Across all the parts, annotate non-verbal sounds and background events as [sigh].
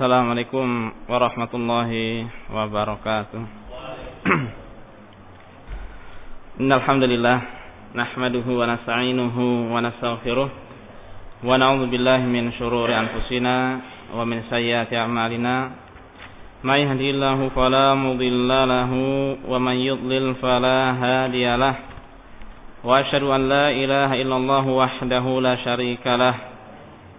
Assalamualaikum warahmatullahi wabarakatuh. [clears throat] Innal hamdalillah nahmaduhu wa nasta'inuhu wa nastaghfiruh wa na'udzu billahi min shururi anfusina wa min sayyiati a'malina. May yahdihillahu fala mudilla lahu wa man yudlil fala hadiya. Wa asyhadu an la ilaha illallah wahdahu la syarika lahu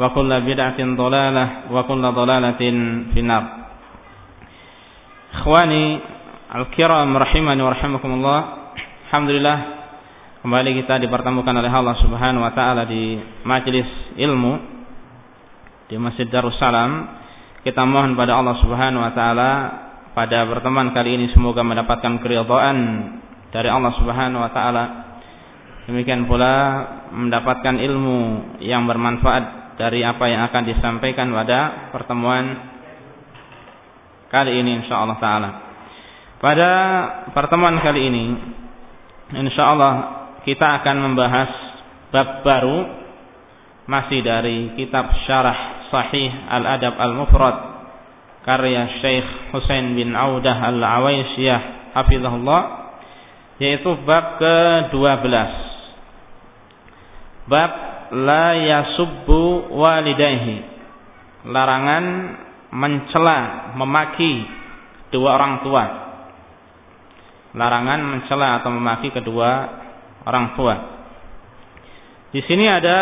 wa kulla bid'atin dhalalah wa kulla dhalalatin finnar. Ikhwani al-kiram rahimani wa rahimakumullah. Alhamdulillah kembali kita dipertemukan oleh Allah Subhanahu wa taala di majelis ilmu di Masjid Darussalam. Kita mohon pada Allah Subhanahu wa taala pada pertemuan kali ini semoga mendapatkan keridhaan dari Allah Subhanahu wa taala. Demikian pula mendapatkan ilmu yang bermanfaat dari apa yang akan disampaikan pada pertemuan kali ini insyaallah taala. Pada pertemuan kali ini insyaallah kita akan membahas bab baru masih dari kitab Syarah Sahih Al-Adab Al-Mufrad karya Syekh Husain bin Audah Al-Awaisyah hafizahullah yaitu bab ke-12 bab la yasubbu walidayhi. Larangan mencela memaki dua orang tua. Larangan mencela atau memaki kedua orang tua. Di sini ada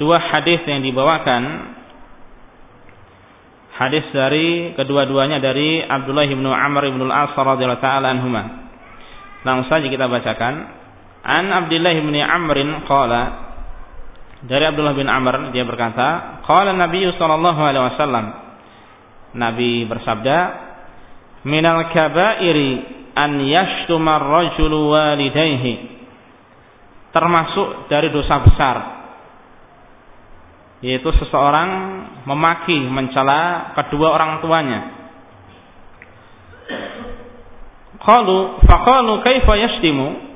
dua hadis yang dibawakan. Hadis dari kedua-duanya dari Abdullah bin Amr bin Al-As radhiyallahu taala anhuma langsung saja kita bacakan An Abdullah bin Amr qala dari Abdullah bin Amr dia berkata, qala Nabi sallallahu alaihi wasallam Nabi bersabda, "Minal kaba'iri an yashtuma ar-rajulu walidayhi." Termasuk dari dosa besar yaitu seseorang memaki, mencela kedua orang tuanya. Qalu faqalu kaifa yashtimu?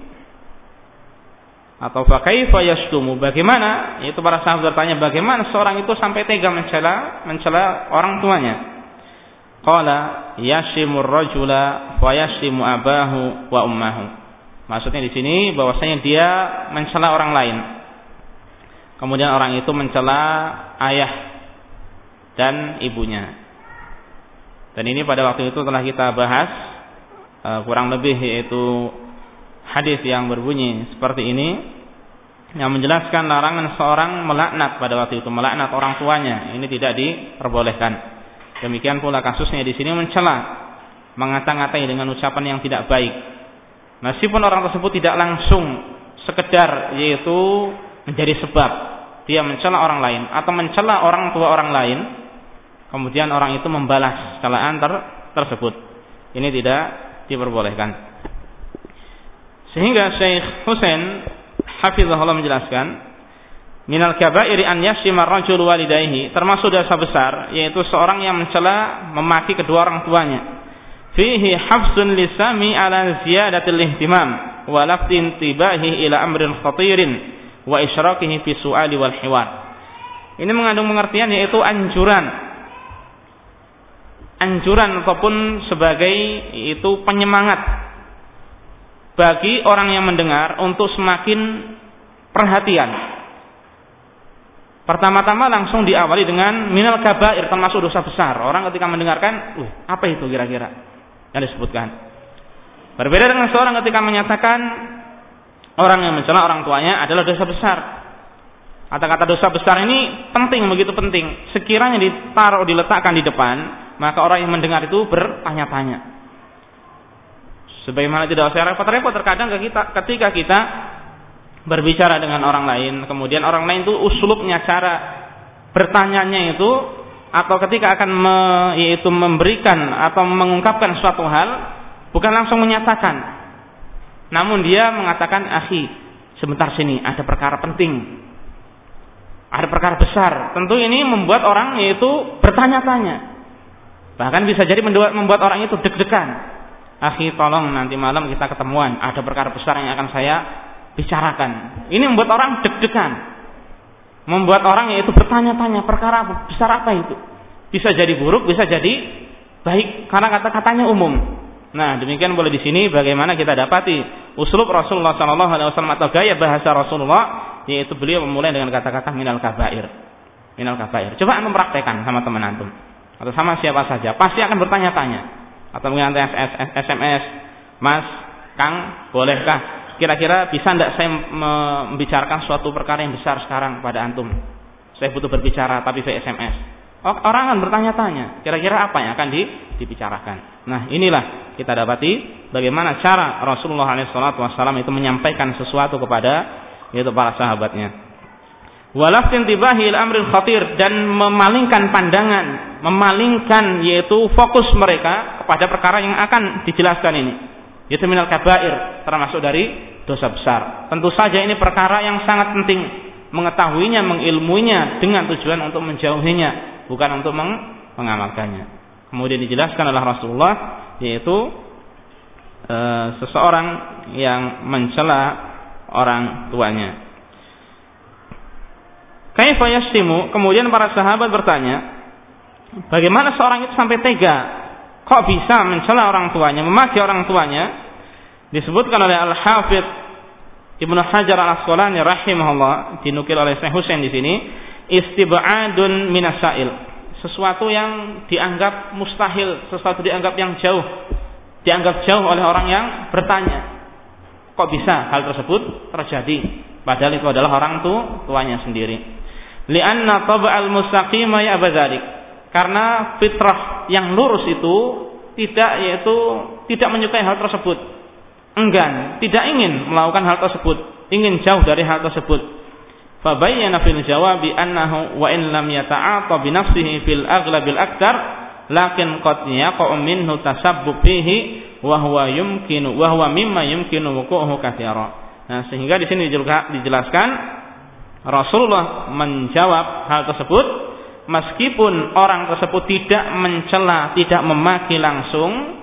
Atau fakaifa yashtumu? Bagaimana? Itu para sahabat bertanya bagaimana seorang itu sampai tega mencela mencela orang tuanya? Qala yashimur rajula wa yashimu abahu wa ummahu. Maksudnya di sini bahwasanya dia mencela orang lain. Kemudian orang itu mencela ayah dan ibunya. Dan ini pada waktu itu telah kita bahas uh, kurang lebih yaitu hadis yang berbunyi seperti ini yang menjelaskan larangan seorang melaknat pada waktu itu melaknat orang tuanya. Ini tidak diperbolehkan. Demikian pula kasusnya di sini mencela mengata-ngatai dengan ucapan yang tidak baik. Meskipun orang tersebut tidak langsung sekedar yaitu menjadi sebab dia mencela orang lain atau mencela orang tua orang lain kemudian orang itu membalas celaan ter tersebut. Ini tidak diperbolehkan. Sehingga Syekh Husain hafizahullah menjelaskan minal kabairi an yashima rajul walidayhi termasuk dosa besar yaitu seorang yang mencela memaki kedua orang tuanya. Fihi hafsun lisami ala ziyadatil ihtimam wa laftin tibahi ila amrin khatirin wa isyrakihi fi su'ali wal hiwar. Ini mengandung pengertian yaitu anjuran. Anjuran ataupun sebagai itu penyemangat bagi orang yang mendengar untuk semakin perhatian Pertama-tama langsung diawali dengan minal kabair termasuk dosa besar. Orang ketika mendengarkan, uh, apa itu kira-kira yang disebutkan? Berbeda dengan seorang ketika menyatakan orang yang mencela orang tuanya adalah dosa besar. Kata-kata dosa besar ini penting, begitu penting. Sekiranya ditaruh, diletakkan di depan, maka orang yang mendengar itu bertanya-tanya. Sebagaimana tidak usah repot-repot terkadang ketika kita berbicara dengan orang lain, kemudian orang lain itu uslubnya cara bertanyanya itu atau ketika akan me, yaitu memberikan atau mengungkapkan suatu hal bukan langsung menyatakan. Namun dia mengatakan akhi sebentar sini ada perkara penting. Ada perkara besar. Tentu ini membuat orang yaitu bertanya-tanya. Bahkan bisa jadi membuat orang itu deg-degan akhi tolong nanti malam kita ketemuan ada perkara besar yang akan saya bicarakan. Ini membuat orang deg-degan. Membuat orang yaitu bertanya-tanya perkara besar apa itu. Bisa jadi buruk, bisa jadi baik karena kata-katanya umum. Nah, demikian boleh di sini bagaimana kita dapati uslub Rasulullah sallallahu alaihi wasallam atau gaya bahasa Rasulullah yaitu beliau memulai dengan kata-kata minal kabair. Minal kabair. Coba antum praktekkan sama teman antum atau sama siapa saja, pasti akan bertanya-tanya atau mengantar SMS, Mas, Kang, bolehkah kira-kira bisa tidak saya membicarakan suatu perkara yang besar sekarang pada antum? Saya butuh berbicara tapi saya SMS. Orang akan bertanya-tanya, kira-kira apa yang akan di, dibicarakan. Nah, inilah kita dapati bagaimana cara Rasulullah SAW itu menyampaikan sesuatu kepada yaitu para sahabatnya. Walaftin tibahi amril khatir dan memalingkan pandangan, memalingkan yaitu fokus mereka kepada perkara yang akan dijelaskan ini. Yaitu minal kabair, termasuk dari dosa besar. Tentu saja ini perkara yang sangat penting mengetahuinya, mengilmuinya dengan tujuan untuk menjauhinya, bukan untuk meng mengamalkannya. Kemudian dijelaskan oleh Rasulullah yaitu e, seseorang yang mencela orang tuanya. Kaifa? Kemudian para sahabat bertanya, bagaimana seorang itu sampai tega? Kok bisa mencela orang tuanya, memaki orang tuanya? disebutkan oleh Al-Hafidh Ibnu Hajar Al-Asqalani rahimahullah dinukil oleh Syekh Husain di sini istibadun minasail sesuatu yang dianggap mustahil sesuatu dianggap yang jauh dianggap jauh oleh orang yang bertanya kok bisa hal tersebut terjadi padahal itu adalah orang tu tuanya sendiri li'anna tab'al mustaqima ya abadzalik karena fitrah yang lurus itu tidak yaitu tidak menyukai hal tersebut enggan, tidak ingin melakukan hal tersebut, ingin jauh dari hal tersebut. Fabayyana fil jawabi annahu wa in lam yata'ata bi nafsihi fil aghlabil aktar lakin qad yaqa'u minhu tasabbub fihi wa huwa yumkinu wa huwa mimma yumkinu wuqu'uhu katsira. Nah, sehingga di sini dijelaskan Rasulullah menjawab hal tersebut meskipun orang tersebut tidak mencela, tidak memaki langsung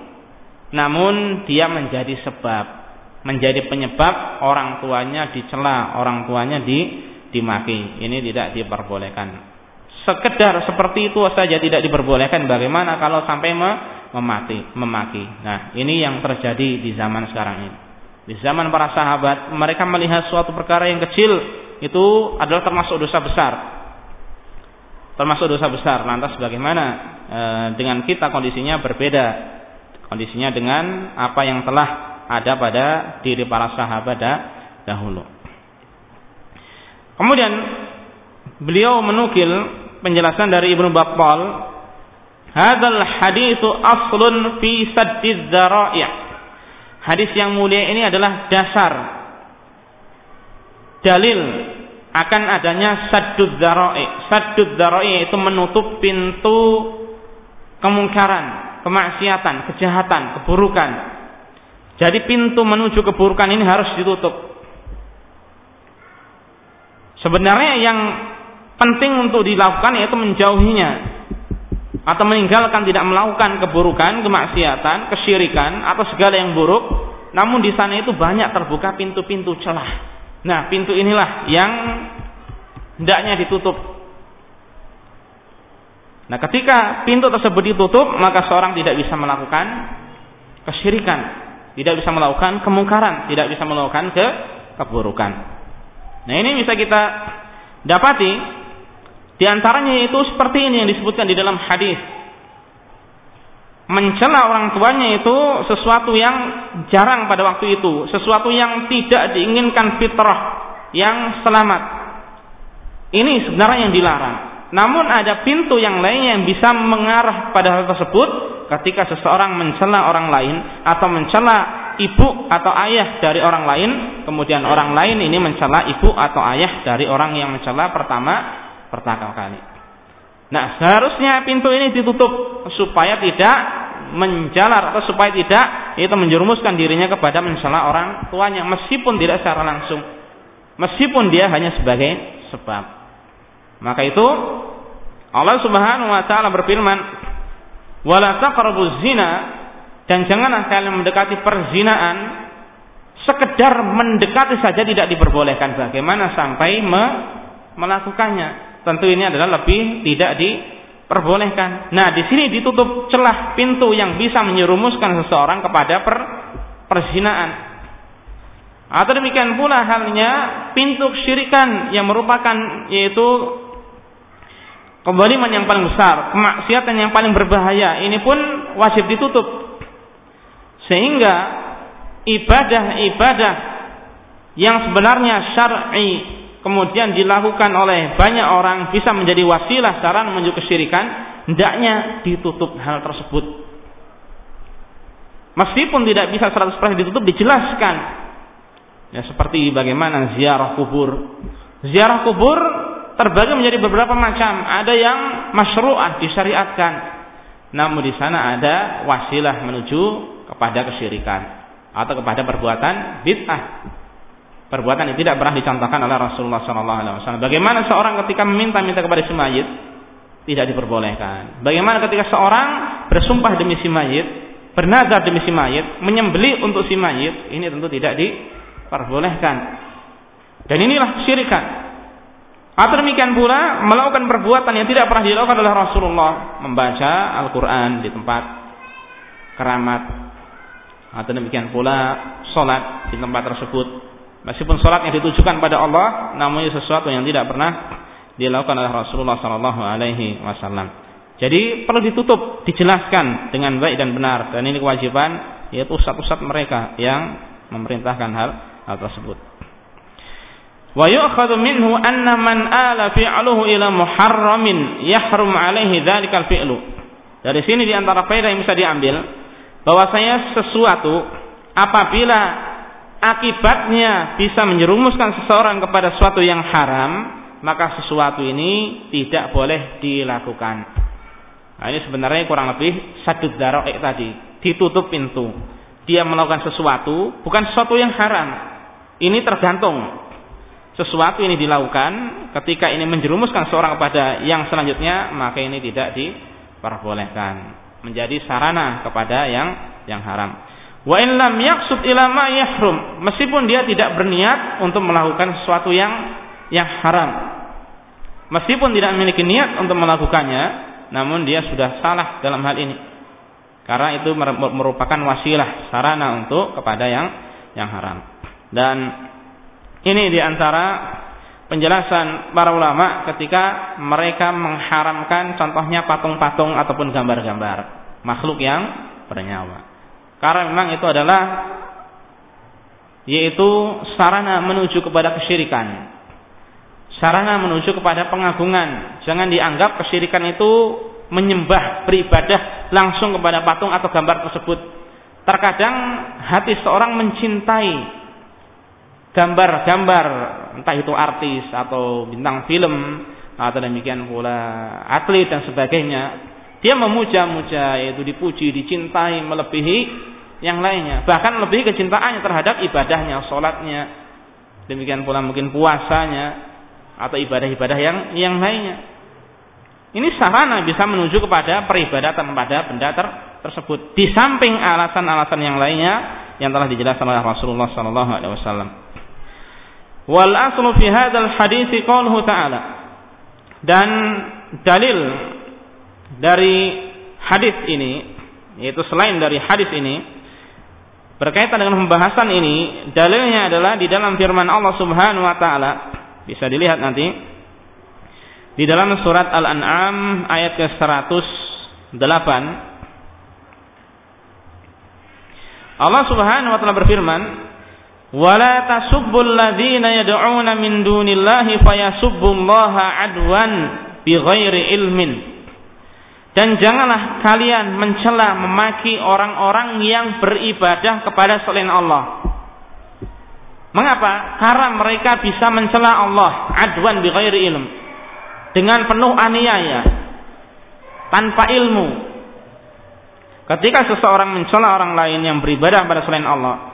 namun dia menjadi sebab menjadi penyebab orang tuanya dicela, orang tuanya di dimaki. Ini tidak diperbolehkan. Sekedar seperti itu saja tidak diperbolehkan. Bagaimana kalau sampai memati, memaki? Nah, ini yang terjadi di zaman sekarang ini. Di zaman para sahabat, mereka melihat suatu perkara yang kecil itu adalah termasuk dosa besar. Termasuk dosa besar. Lantas bagaimana e, dengan kita kondisinya berbeda? kondisinya dengan apa yang telah ada pada diri para sahabat dahulu. Kemudian beliau menukil penjelasan dari Ibnu Battal, "Hadzal haditsu aslun fi saddiz dzara'i'." Hadis yang mulia ini adalah dasar dalil akan adanya saddud dzara'i. Saddud dzara'i itu menutup pintu kemungkaran, kemaksiatan, kejahatan, keburukan. Jadi pintu menuju keburukan ini harus ditutup. Sebenarnya yang penting untuk dilakukan yaitu menjauhinya atau meninggalkan tidak melakukan keburukan, kemaksiatan, kesyirikan atau segala yang buruk. Namun di sana itu banyak terbuka pintu-pintu celah. Nah, pintu inilah yang hendaknya ditutup Nah, ketika pintu tersebut ditutup, maka seorang tidak bisa melakukan kesyirikan, tidak bisa melakukan kemungkaran, tidak bisa melakukan ke keburukan. Nah, ini bisa kita dapati Di antaranya itu seperti ini yang disebutkan di dalam hadis. Mencela orang tuanya itu sesuatu yang jarang pada waktu itu, sesuatu yang tidak diinginkan fitrah, yang selamat. Ini sebenarnya yang dilarang. Namun ada pintu yang lainnya yang bisa mengarah pada hal tersebut ketika seseorang mencela orang lain atau mencela ibu atau ayah dari orang lain, kemudian orang lain ini mencela ibu atau ayah dari orang yang mencela pertama pertama kali. Nah, seharusnya pintu ini ditutup supaya tidak menjalar atau supaya tidak itu menjerumuskan dirinya kepada mencela orang tuanya meskipun tidak secara langsung. Meskipun dia hanya sebagai sebab. Maka itu Allah Subhanahu wa taala berfirman, "Wala taqrabuz zina" dan janganlah kalian mendekati perzinaan sekedar mendekati saja tidak diperbolehkan bagaimana sampai me melakukannya. Tentu ini adalah lebih tidak diperbolehkan. Nah, di sini ditutup celah pintu yang bisa menyerumuskan seseorang kepada per perzinaan. Atau demikian pula halnya pintu kesyirikan yang merupakan yaitu Kebaliman yang paling besar, kemaksiatan yang paling berbahaya, ini pun wajib ditutup. Sehingga ibadah-ibadah yang sebenarnya syar'i kemudian dilakukan oleh banyak orang bisa menjadi wasilah sarana menuju kesyirikan, hendaknya ditutup hal tersebut. Meskipun tidak bisa 100% ditutup dijelaskan. Ya seperti bagaimana ziarah kubur. Ziarah kubur terbagi menjadi beberapa macam. Ada yang masyru'ah disyariatkan. Namun di sana ada wasilah menuju kepada kesyirikan atau kepada perbuatan bid'ah. Perbuatan yang tidak pernah dicontohkan oleh Rasulullah SAW. Bagaimana seorang ketika meminta-minta kepada si mayit tidak diperbolehkan. Bagaimana ketika seorang bersumpah demi si mayit, bernazar demi si mayit, menyembeli untuk si mayit, ini tentu tidak diperbolehkan. Dan inilah kesyirikan. Atau demikian pula melakukan perbuatan yang tidak pernah dilakukan oleh Rasulullah, membaca Al-Qur'an di tempat keramat. Atau demikian pula solat di tempat tersebut. Meskipun solat yang ditujukan pada Allah, namun sesuatu yang tidak pernah dilakukan oleh Rasulullah Sallallahu Alaihi Wasallam. Jadi perlu ditutup, dijelaskan dengan baik dan benar. Dan ini kewajiban yaitu ustaz-ustaz mereka yang memerintahkan hal hal tersebut. Wa minhu anna man ala fi'luhu ila muharramin yahrum alaihi dzalikal fi'lu. Dari sini di antara faedah yang bisa diambil bahwasanya sesuatu apabila akibatnya bisa menjerumuskan seseorang kepada sesuatu yang haram, maka sesuatu ini tidak boleh dilakukan. Nah, ini sebenarnya kurang lebih sadud daro'ik tadi, ditutup pintu. Dia melakukan sesuatu bukan sesuatu yang haram. Ini tergantung sesuatu ini dilakukan ketika ini menjerumuskan seorang kepada yang selanjutnya maka ini tidak diperbolehkan menjadi sarana kepada yang yang haram wa in lam yaqsud ila ma yahrum. Meskipun dia tidak berniat untuk melakukan sesuatu yang yang haram. Meskipun tidak memiliki niat untuk melakukannya namun dia sudah salah dalam hal ini. Karena itu merupakan wasilah sarana untuk kepada yang yang haram. Dan ini di antara penjelasan para ulama ketika mereka mengharamkan contohnya patung-patung ataupun gambar-gambar makhluk yang bernyawa. Karena memang itu adalah yaitu sarana menuju kepada kesyirikan. Sarana menuju kepada pengagungan. Jangan dianggap kesyirikan itu menyembah, beribadah langsung kepada patung atau gambar tersebut. Terkadang hati seorang mencintai gambar-gambar entah itu artis atau bintang film atau demikian pula atlet dan sebagainya dia memuja-muja yaitu dipuji dicintai melebihi yang lainnya bahkan lebih kecintaannya terhadap ibadahnya sholatnya demikian pula mungkin puasanya atau ibadah-ibadah yang yang lainnya ini sarana bisa menuju kepada peribadatan pada benda ter, tersebut di samping alasan-alasan yang lainnya yang telah dijelaskan oleh Rasulullah Sallallahu Alaihi Wasallam. Wal aslu fi qauluhu ta'ala. Dan dalil dari hadis ini yaitu selain dari hadis ini berkaitan dengan pembahasan ini dalilnya adalah di dalam firman Allah Subhanahu wa taala bisa dilihat nanti di dalam surat Al-An'am ayat ke-108 Allah Subhanahu wa taala berfirman, "Wala tasubbul ladzina yad'una min dunillahi fayasubbullaha adwan bighairi ilmin." Dan janganlah kalian mencela memaki orang-orang yang beribadah kepada selain Allah. Mengapa? Karena mereka bisa mencela Allah adwan bighairi ilm. Dengan penuh aniaya. Tanpa ilmu. Ketika seseorang mencela orang lain yang beribadah pada selain Allah,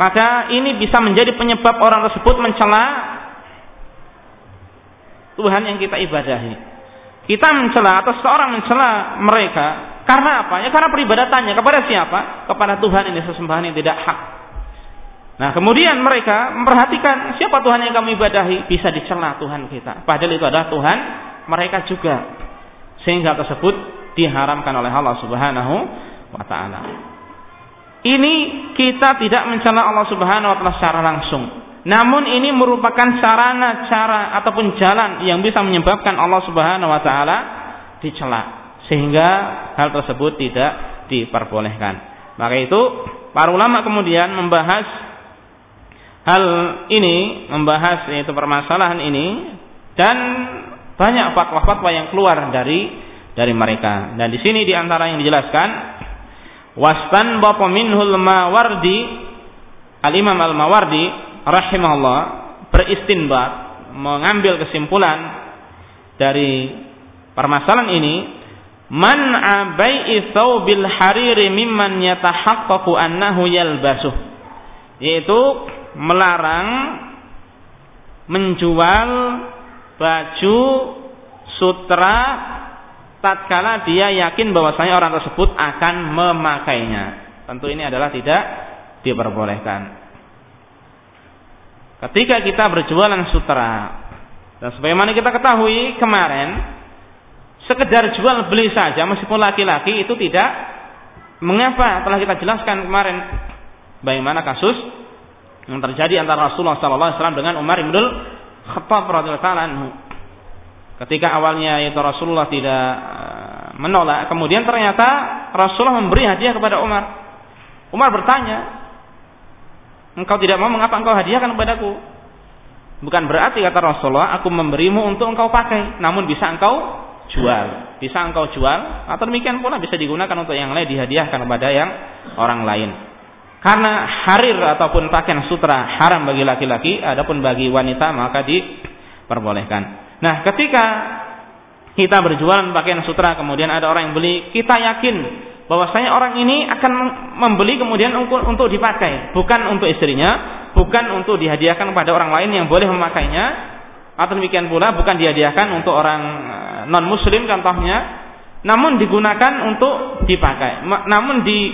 maka ini bisa menjadi penyebab orang tersebut mencela Tuhan yang kita ibadahi. Kita mencela atau seseorang mencela mereka karena apa? Ya karena peribadatannya kepada siapa? Kepada Tuhan ini sesembahan yang tidak hak. Nah, kemudian mereka memperhatikan siapa Tuhan yang kami ibadahi, bisa dicela Tuhan kita. Padahal itu adalah Tuhan mereka juga. Sehingga tersebut diharamkan oleh Allah Subhanahu wa taala. Ini kita tidak mencela Allah Subhanahu wa taala secara langsung. Namun ini merupakan sarana cara ataupun jalan yang bisa menyebabkan Allah Subhanahu wa taala dicela sehingga hal tersebut tidak diperbolehkan. Maka itu para ulama kemudian membahas hal ini, membahas yaitu permasalahan ini dan banyak fatwa-fatwa yang keluar dari dari mereka. Dan di sini di antara yang dijelaskan Wastan minhul mawardi Al-Imam Al-Mawardi rahimahullah beristinbat mengambil kesimpulan dari permasalahan ini man abai bil hariri mimman yatahaqqaqu annahu yalbasuh yaitu melarang menjual baju sutra tatkala dia yakin bahwasanya orang tersebut akan memakainya. Tentu ini adalah tidak diperbolehkan. Ketika kita berjualan sutra. Dan sebagaimana kita ketahui kemarin sekedar jual beli saja meskipun laki-laki itu tidak mengapa. Telah kita jelaskan kemarin bagaimana kasus yang terjadi antara Rasulullah SAW dengan Umar bin Khattab radhiyallahu Ketika awalnya itu Rasulullah tidak eh, menolak, kemudian ternyata Rasulullah memberi hadiah kepada Umar. Umar bertanya, "Engkau tidak mau mengapa engkau hadiahkan kepadaku?" Bukan berarti kata Rasulullah, "Aku memberimu untuk engkau pakai, namun bisa engkau jual." Bisa engkau jual, atau demikian pula bisa digunakan untuk yang lain dihadiahkan kepada yang orang lain. Karena harir ataupun pakaian sutra haram bagi laki-laki, adapun bagi wanita maka diperbolehkan. Nah, ketika kita berjualan pakaian sutra, kemudian ada orang yang beli, kita yakin bahwasanya orang ini akan membeli kemudian untuk, dipakai, bukan untuk istrinya, bukan untuk dihadiahkan kepada orang lain yang boleh memakainya, atau demikian pula bukan dihadiahkan untuk orang eh, non muslim contohnya, namun digunakan untuk dipakai, namun di,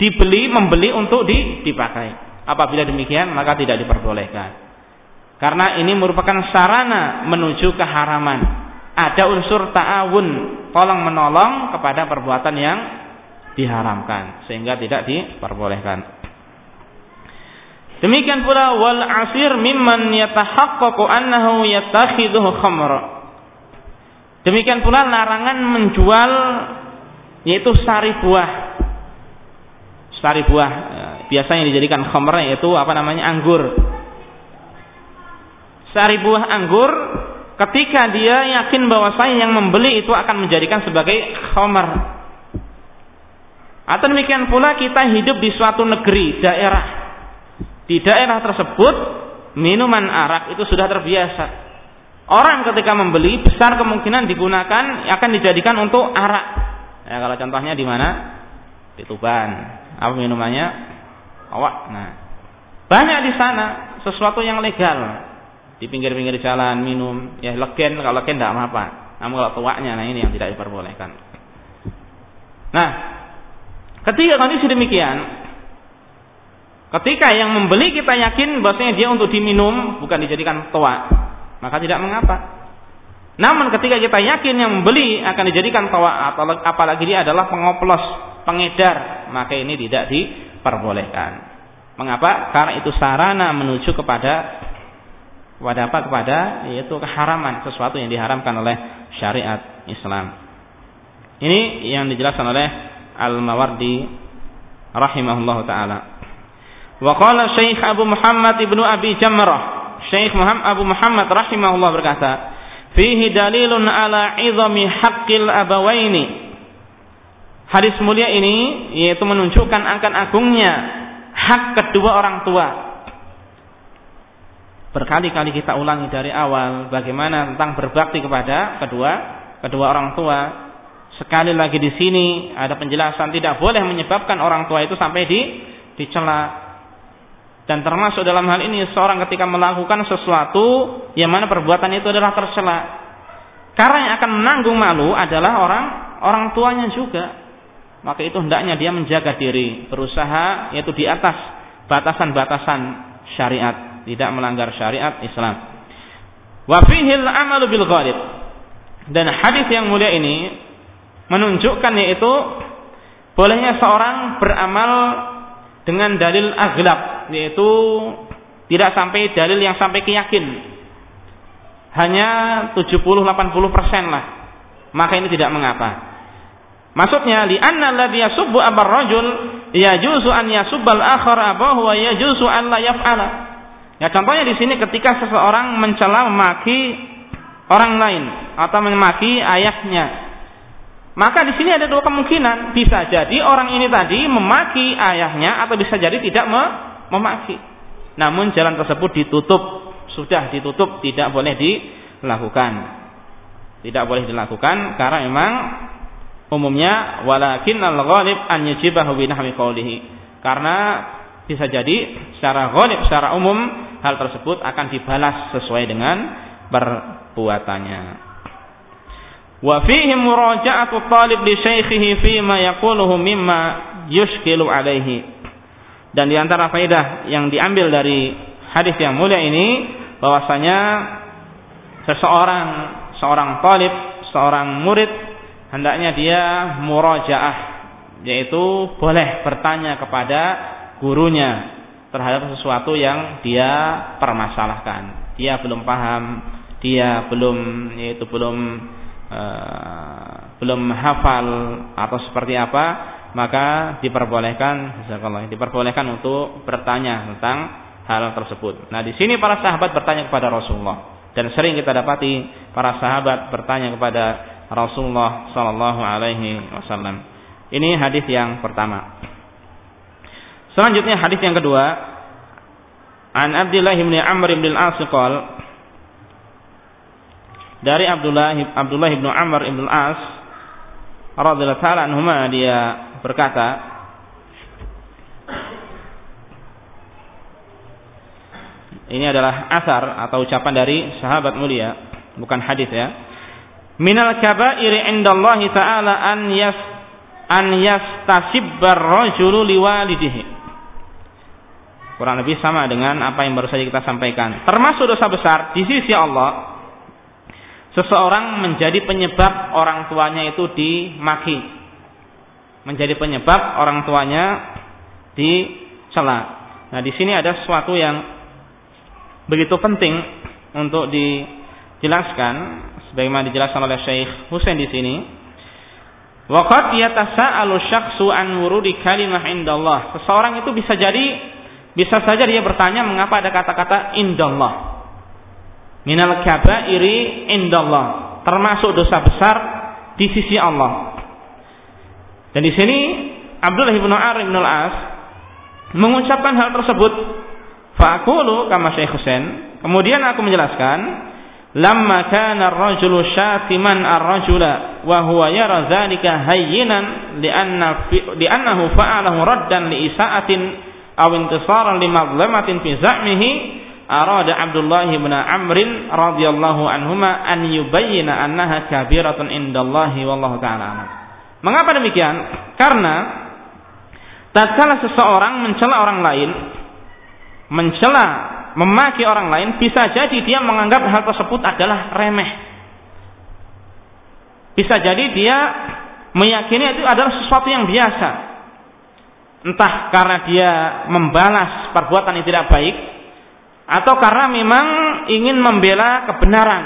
dibeli membeli untuk di, dipakai. Apabila demikian maka tidak diperbolehkan. Karena ini merupakan sarana menuju keharaman. Ada unsur ta'awun, tolong menolong kepada perbuatan yang diharamkan sehingga tidak diperbolehkan. Demikian pula wal asir mimman yatahaqqaqu annahu yattakhidhuhu khamr. Demikian pula larangan menjual yaitu sari buah. Sari buah eh, biasanya dijadikan khamr yaitu apa namanya anggur sari buah anggur ketika dia yakin bahwasanya yang membeli itu akan menjadikan sebagai khamar. Atau demikian pula kita hidup di suatu negeri, daerah. Di daerah tersebut minuman arak itu sudah terbiasa. Orang ketika membeli besar kemungkinan digunakan akan dijadikan untuk arak. Ya, kalau contohnya di mana? Di Tuban. Apa minumannya? Awak. Nah, banyak di sana sesuatu yang legal di pinggir-pinggir jalan minum ya legen kalau legen tidak apa-apa namun kalau tuaknya nah ini yang tidak diperbolehkan nah ketika kondisi demikian ketika yang membeli kita yakin bahwasanya dia untuk diminum bukan dijadikan tuak maka tidak mengapa namun ketika kita yakin yang membeli akan dijadikan atau apalagi dia adalah pengoplos pengedar maka ini tidak diperbolehkan mengapa karena itu sarana menuju kepada kepada apa? Kepada yaitu keharaman sesuatu yang diharamkan oleh syariat Islam. Ini yang dijelaskan oleh Al-Mawardi rahimahullah taala. Wa qala Syekh Abu Muhammad Ibnu Abi Jamrah, Syekh Muhammad Abu Muhammad rahimahullah berkata, "Fihi dalilun ala 'izami haqqil abawaini." Hadis mulia ini yaitu menunjukkan akan agungnya hak kedua orang tua. Berkali-kali kita ulangi dari awal bagaimana tentang berbakti kepada kedua kedua orang tua. Sekali lagi di sini ada penjelasan tidak boleh menyebabkan orang tua itu sampai di dicela. Dan termasuk dalam hal ini seorang ketika melakukan sesuatu yang mana perbuatan itu adalah tercela. Karena yang akan menanggung malu adalah orang orang tuanya juga maka itu hendaknya dia menjaga diri, berusaha yaitu di atas batasan-batasan syariat, tidak melanggar syariat Islam. Wa fihil amalu bil. Dan hadis yang mulia ini menunjukkan yaitu bolehnya seorang beramal dengan dalil aghlab yaitu tidak sampai dalil yang sampai keyakin hanya 70 80 persen lah maka ini tidak mengapa Maksudnya li anna alladhi yasubbu abar rajul yajuzu an yasubbal akhar abahu wa yajuzu an la yaf'ala. Ya contohnya di sini ketika seseorang mencela memaki orang lain atau memaki ayahnya. Maka di sini ada dua kemungkinan, bisa jadi orang ini tadi memaki ayahnya atau bisa jadi tidak memaki. Namun jalan tersebut ditutup, sudah ditutup, tidak boleh dilakukan. Tidak boleh dilakukan karena memang umumnya walakin al-ghalib an yujibahu bi nahwi qawlihi. Karena bisa jadi secara ghalib secara umum hal tersebut akan dibalas sesuai dengan perbuatannya. Wa fihi muraja'atu talib li syaikhihi fi ma yaquluhu mimma yushkilu alaihi. Dan di antara faedah yang diambil dari hadis yang mulia ini bahwasanya seseorang seorang talib, seorang murid hendaknya dia murajaah yaitu boleh bertanya kepada gurunya terhadap sesuatu yang dia permasalahkan. Dia belum paham, dia belum yaitu belum uh, belum hafal atau seperti apa, maka diperbolehkan diperbolehkan untuk bertanya tentang hal tersebut. Nah, di sini para sahabat bertanya kepada Rasulullah dan sering kita dapati para sahabat bertanya kepada Rasulullah sallallahu alaihi wasallam. Ini hadis yang pertama. Selanjutnya hadis yang kedua. An Abdullah bin Amr bin Al-As dari Abdullah Abdullah bin Amr bin Al-As radhiyallahu taala anhuma dia berkata Ini adalah asar atau ucapan dari sahabat mulia, bukan hadis ya. Minal kabairi indallahi ta'ala an yas an yastasibbar rajulu liwalidihi. Kurang lebih sama dengan apa yang baru saja kita sampaikan. Termasuk dosa besar di sisi Allah seseorang menjadi penyebab orang tuanya itu dimaki menjadi penyebab orang tuanya dicela nah di sini ada sesuatu yang begitu penting untuk dijelaskan sebagaimana dijelaskan oleh Syekh Husain di sini Waqad yatasa'alu syakhsu an wurudi kalimah indallah. Seseorang itu bisa jadi bisa saja dia bertanya mengapa ada kata-kata indallah. Minal kabairi indallah, termasuk dosa besar di sisi Allah. Dan di sini Abdullah bin Ar bin Al-As mengucapkan hal tersebut. Fa'aqulu kama Syekh Husain. Kemudian aku menjelaskan lamma kana ar-rajulu syatiman ar-rajula wa huwa yara dzalika hayyinan li'anna li'annahu fa'alahu raddan li isa'atin aw intisaran li madlamatin fi za'mihi arada Abdullah bin Amr radhiyallahu anhuma an yubayyana annaha kabiratun indallahi wallahu taala Mengapa demikian? Karena tatkala seseorang mencela orang lain mencela memaki orang lain bisa jadi dia menganggap hal tersebut adalah remeh. Bisa jadi dia meyakini itu adalah sesuatu yang biasa. Entah karena dia membalas perbuatan yang tidak baik atau karena memang ingin membela kebenaran.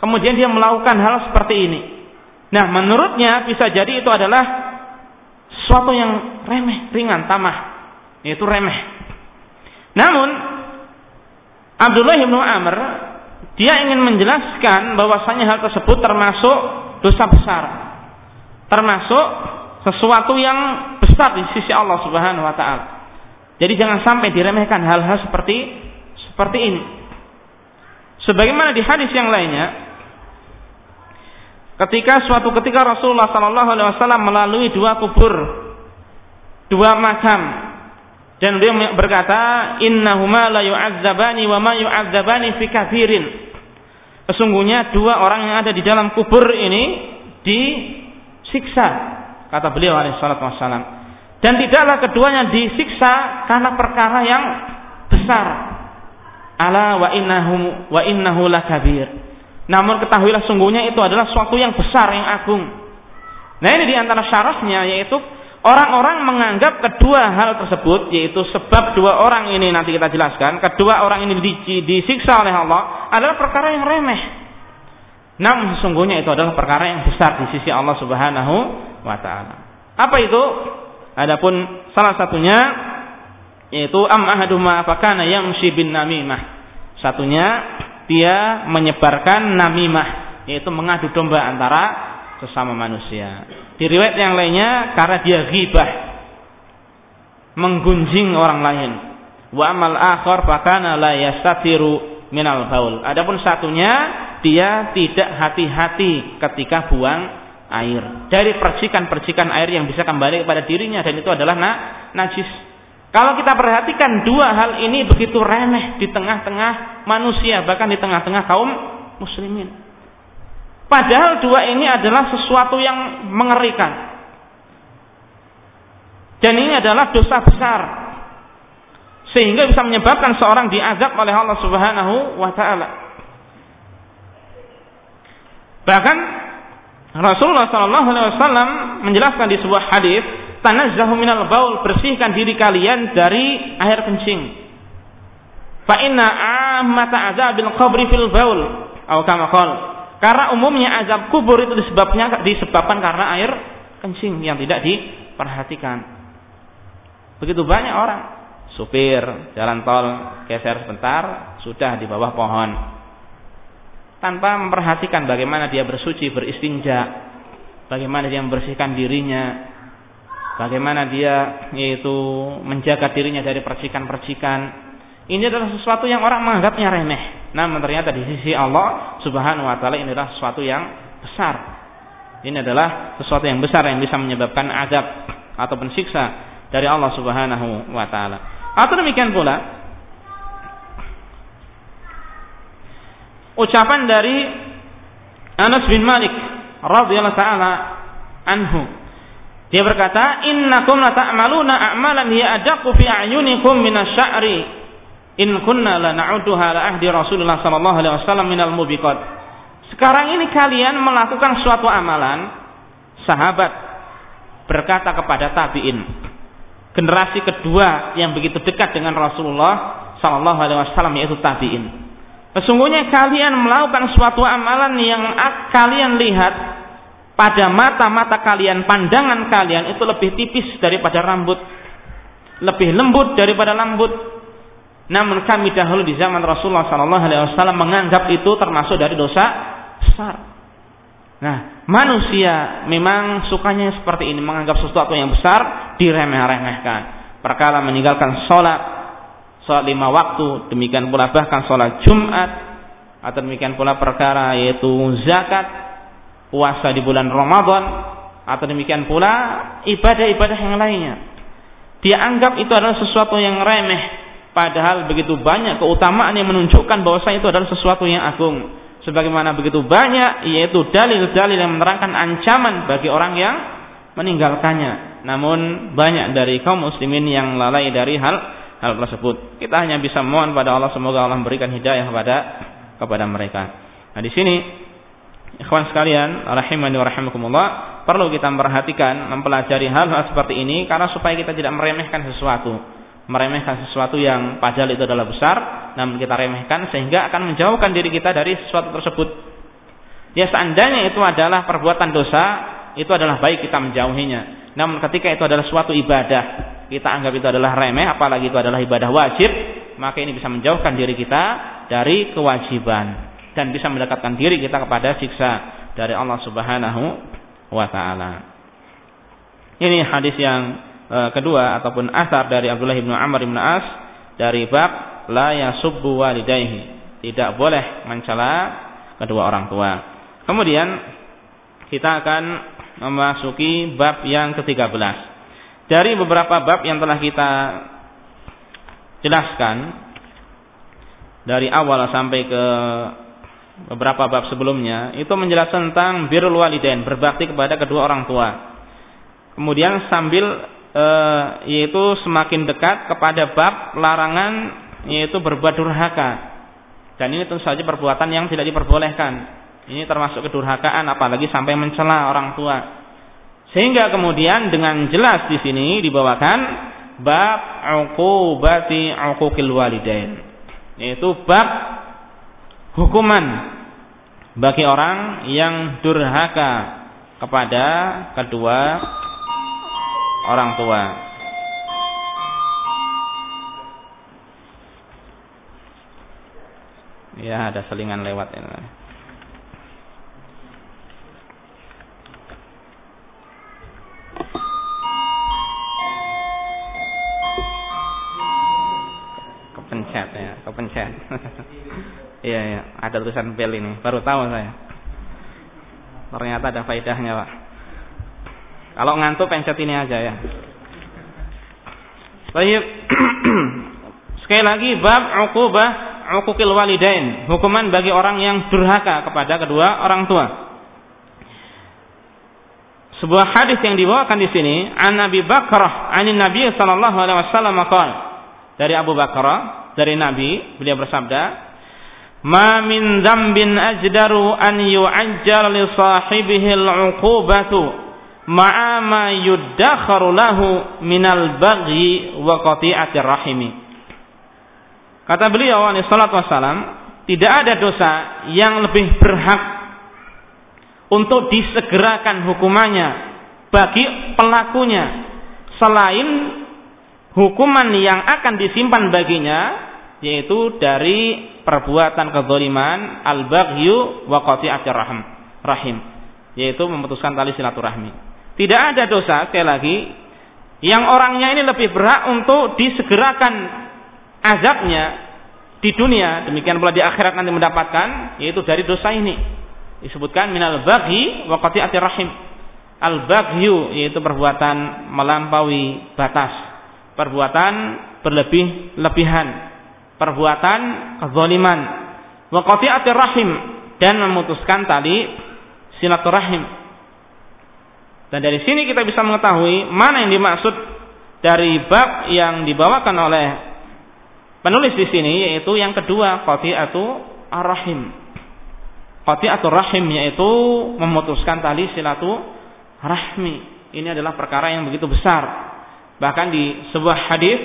Kemudian dia melakukan hal seperti ini. Nah, menurutnya bisa jadi itu adalah sesuatu yang remeh, ringan, tamah. Yaitu remeh. Namun, Abdullah bin Amr dia ingin menjelaskan bahwasanya hal tersebut termasuk dosa besar. Termasuk sesuatu yang besar di sisi Allah Subhanahu wa taala. Jadi jangan sampai diremehkan hal-hal seperti seperti ini. Sebagaimana di hadis yang lainnya, ketika suatu ketika Rasulullah Sallallahu Alaihi Wasallam melalui dua kubur, dua makam, dan beliau berkata, Innahuma la yu'adzabani wa ma yu'adzabani fi kathirin. Sesungguhnya dua orang yang ada di dalam kubur ini disiksa, kata beliau alaihissalam wassalam. Dan tidaklah keduanya disiksa karena perkara yang besar. Ala wa innahu wa innahu lakabir. Namun ketahuilah sungguhnya itu adalah suatu yang besar yang agung. Nah ini di antara syaratnya yaitu orang-orang menganggap kedua hal tersebut yaitu sebab dua orang ini nanti kita jelaskan kedua orang ini disiksa oleh Allah adalah perkara yang remeh. Namun sesungguhnya itu adalah perkara yang besar di sisi Allah Subhanahu wa taala. Apa itu? Adapun salah satunya yaitu am ahaduma fakana yamshi bin namimah. Satunya dia menyebarkan namimah yaitu mengadu domba antara sesama manusia. Di riwayat yang lainnya karena dia ghibah menggunjing orang lain. Wa amal akhar fakana la yastatiru minal baul. Adapun satunya dia tidak hati-hati ketika buang air dari percikan-percikan air yang bisa kembali kepada dirinya dan itu adalah na najis kalau kita perhatikan dua hal ini begitu remeh di tengah-tengah manusia, bahkan di tengah-tengah kaum muslimin. Padahal dua ini adalah sesuatu yang mengerikan. Dan ini adalah dosa besar. Sehingga bisa menyebabkan seorang diazab oleh Allah Subhanahu wa taala. Bahkan Rasulullah sallallahu alaihi wasallam menjelaskan di sebuah hadis tanazzahu minal baul bersihkan diri kalian dari air kencing. Fa inna ammata azabil qabri fil baul atau kama karena umumnya azab kubur itu disebabnya disebabkan karena air kencing yang tidak diperhatikan. Begitu banyak orang supir jalan tol geser sebentar sudah di bawah pohon. Tanpa memperhatikan bagaimana dia bersuci beristinja bagaimana dia membersihkan dirinya bagaimana dia yaitu menjaga dirinya dari percikan-percikan. Ini adalah sesuatu yang orang menganggapnya remeh. Namun ternyata di sisi Allah Subhanahu wa taala ini adalah sesuatu yang besar. Ini adalah sesuatu yang besar yang bisa menyebabkan azab ataupun siksa dari Allah Subhanahu wa taala. Atau demikian pula ucapan dari Anas bin Malik radhiyallahu taala anhu dia berkata, "Innakum la ta'maluna a'malan hiya adaqu fi a'yunikum min asy-sya'ri. In kunna la na'uduha la ahdi Rasulullah sallallahu alaihi wasallam minal mubiqat." Sekarang ini kalian melakukan suatu amalan, sahabat berkata kepada tabi'in, generasi kedua yang begitu dekat dengan Rasulullah sallallahu alaihi wasallam yaitu tabi'in. Sesungguhnya kalian melakukan suatu amalan yang kalian lihat pada mata-mata kalian, pandangan kalian itu lebih tipis daripada rambut, lebih lembut daripada rambut. Namun kami dahulu di zaman Rasulullah Sallallahu Alaihi Wasallam menganggap itu termasuk dari dosa besar. Nah, manusia memang sukanya seperti ini, menganggap sesuatu yang besar diremeh-remehkan. Perkara meninggalkan sholat, sholat lima waktu, demikian pula bahkan sholat Jumat, atau demikian pula perkara yaitu zakat, puasa di bulan Ramadan atau demikian pula ibadah-ibadah yang lainnya. Dia anggap itu adalah sesuatu yang remeh padahal begitu banyak keutamaan yang menunjukkan bahwa itu adalah sesuatu yang agung. Sebagaimana begitu banyak yaitu dalil-dalil yang menerangkan ancaman bagi orang yang meninggalkannya. Namun banyak dari kaum muslimin yang lalai dari hal hal tersebut. Kita hanya bisa mohon pada Allah semoga Allah memberikan hidayah kepada kepada mereka. Nah, di sini Ikhwan sekalian, rahimani wa rahimakumullah, perlu kita memperhatikan, mempelajari hal-hal seperti ini karena supaya kita tidak meremehkan sesuatu. meremehkan sesuatu yang padahal itu adalah besar, namun kita remehkan sehingga akan menjauhkan diri kita dari sesuatu tersebut. Ya seandainya itu adalah perbuatan dosa, itu adalah baik kita menjauhinya. Namun ketika itu adalah suatu ibadah, kita anggap itu adalah remeh, apalagi itu adalah ibadah wajib, maka ini bisa menjauhkan diri kita dari kewajiban dan bisa mendekatkan diri kita kepada siksa dari Allah Subhanahu wa taala. Ini hadis yang uh, kedua ataupun asar dari Abdullah bin Amr bin As dari bab la yasubbu walidayhi. Tidak boleh mencela kedua orang tua. Kemudian kita akan memasuki bab yang ke-13. Dari beberapa bab yang telah kita jelaskan dari awal sampai ke beberapa bab sebelumnya itu menjelaskan tentang birrul walidain, berbakti kepada kedua orang tua. Kemudian sambil e, yaitu semakin dekat kepada bab larangan yaitu berbuat durhaka. Dan ini tentu saja perbuatan yang tidak diperbolehkan. Ini termasuk kedurhakaan apalagi sampai mencela orang tua. Sehingga kemudian dengan jelas di sini dibawakan bab uqubati uquqil walidain. Yaitu bab hukuman bagi orang yang durhaka kepada kedua orang tua. Ya, ada selingan lewat ini. kepencet ya, kepencet. [laughs] Iya, iya, ada tulisan bel ini. Baru tahu saya. Ternyata ada faedahnya, Pak. Kalau ngantuk pencet ini aja ya. Baik. [clears throat] Sekali lagi bab uqubah uquqil walidain, hukuman bagi orang yang durhaka kepada kedua orang tua. Sebuah hadis yang dibawakan di sini, an Nabi Bakrah, anin Nabi sallallahu alaihi wasallam qala dari Abu Bakrah, dari Nabi, beliau bersabda, Ma min dzambin ajdaru an yu'ajjal li sahibihi al-'uqubatu ma'a ma yuddakharu lahu minal baghi wa qati'atir rahimi. Kata beliau alaihi salatu wasalam, tidak ada dosa yang lebih berhak untuk disegerakan hukumannya bagi pelakunya selain hukuman yang akan disimpan baginya yaitu dari perbuatan kezaliman al-baghyu wa qati'atir rahim rahim yaitu memutuskan tali silaturahmi. Tidak ada dosa sekali lagi yang orangnya ini lebih berhak untuk disegerakan azabnya di dunia demikian pula di akhirat nanti mendapatkan yaitu dari dosa ini. Disebutkan minal baghi wa qati'atir rahim. Al baghyu yaitu perbuatan melampaui batas perbuatan berlebih-lebihan perbuatan kezaliman wa qati'atir rahim dan memutuskan tali silaturahim. Dan dari sini kita bisa mengetahui mana yang dimaksud dari bab yang dibawakan oleh penulis di sini yaitu yang kedua qati'atu ar-rahim. Qati'atur rahim yaitu memutuskan tali silaturahmi. Ini adalah perkara yang begitu besar. Bahkan di sebuah hadis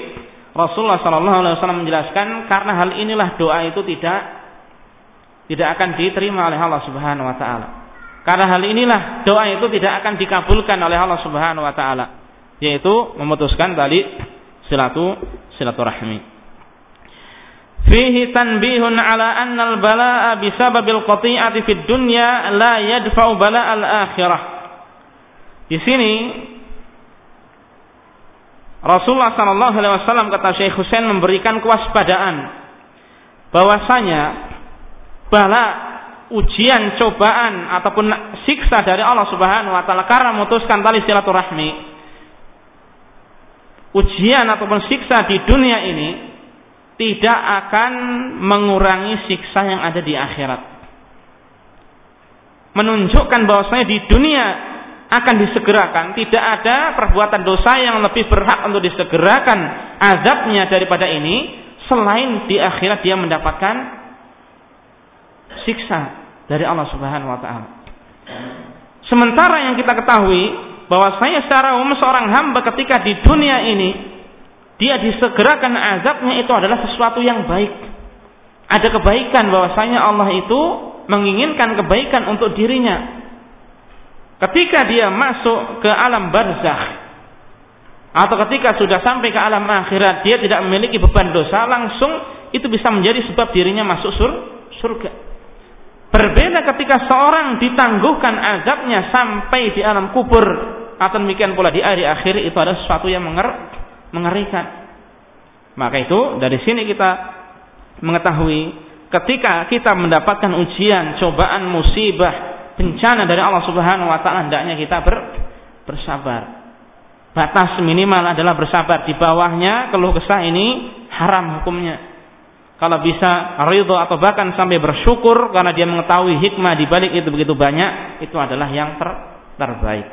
Rasulullah Shallallahu Alaihi Wasallam menjelaskan karena hal inilah doa itu tidak tidak akan diterima oleh Allah Subhanahu Wa Taala. Karena hal inilah doa itu tidak akan dikabulkan oleh Allah Subhanahu Wa Taala, yaitu memutuskan tali silatu silaturahmi. Fihi tanbihun ala anna al-bala'a bisababil qati'ati fid dunya la yadfa'u bala'al akhirah. Di sini Rasulullah Shallallahu Alaihi Wasallam kata Syekh Husain memberikan kewaspadaan bahwasanya bala ujian cobaan ataupun siksa dari Allah Subhanahu Wa Taala karena memutuskan tali silaturahmi ujian ataupun siksa di dunia ini tidak akan mengurangi siksa yang ada di akhirat. Menunjukkan bahwasanya di dunia akan disegerakan. Tidak ada perbuatan dosa yang lebih berhak untuk disegerakan azabnya daripada ini selain di akhirat dia mendapatkan siksa dari Allah Subhanahu wa taala. Sementara yang kita ketahui bahwa saya secara umum seorang hamba ketika di dunia ini dia disegerakan azabnya itu adalah sesuatu yang baik. Ada kebaikan bahwasanya Allah itu menginginkan kebaikan untuk dirinya. Ketika dia masuk ke alam barzakh atau ketika sudah sampai ke alam akhirat dia tidak memiliki beban dosa langsung itu bisa menjadi sebab dirinya masuk sur surga. Berbeda ketika seorang ditangguhkan azabnya sampai di alam kubur atau demikian pula di hari akhir itu adalah sesuatu yang menger mengerikan. Maka itu dari sini kita mengetahui ketika kita mendapatkan ujian, cobaan, musibah, bencana dari Allah Subhanahu wa taala hendaknya kita ber, bersabar. Batas minimal adalah bersabar. Di bawahnya keluh kesah ini haram hukumnya. Kalau bisa ridho atau bahkan sampai bersyukur karena dia mengetahui hikmah di balik itu begitu banyak, itu adalah yang ter, terbaik.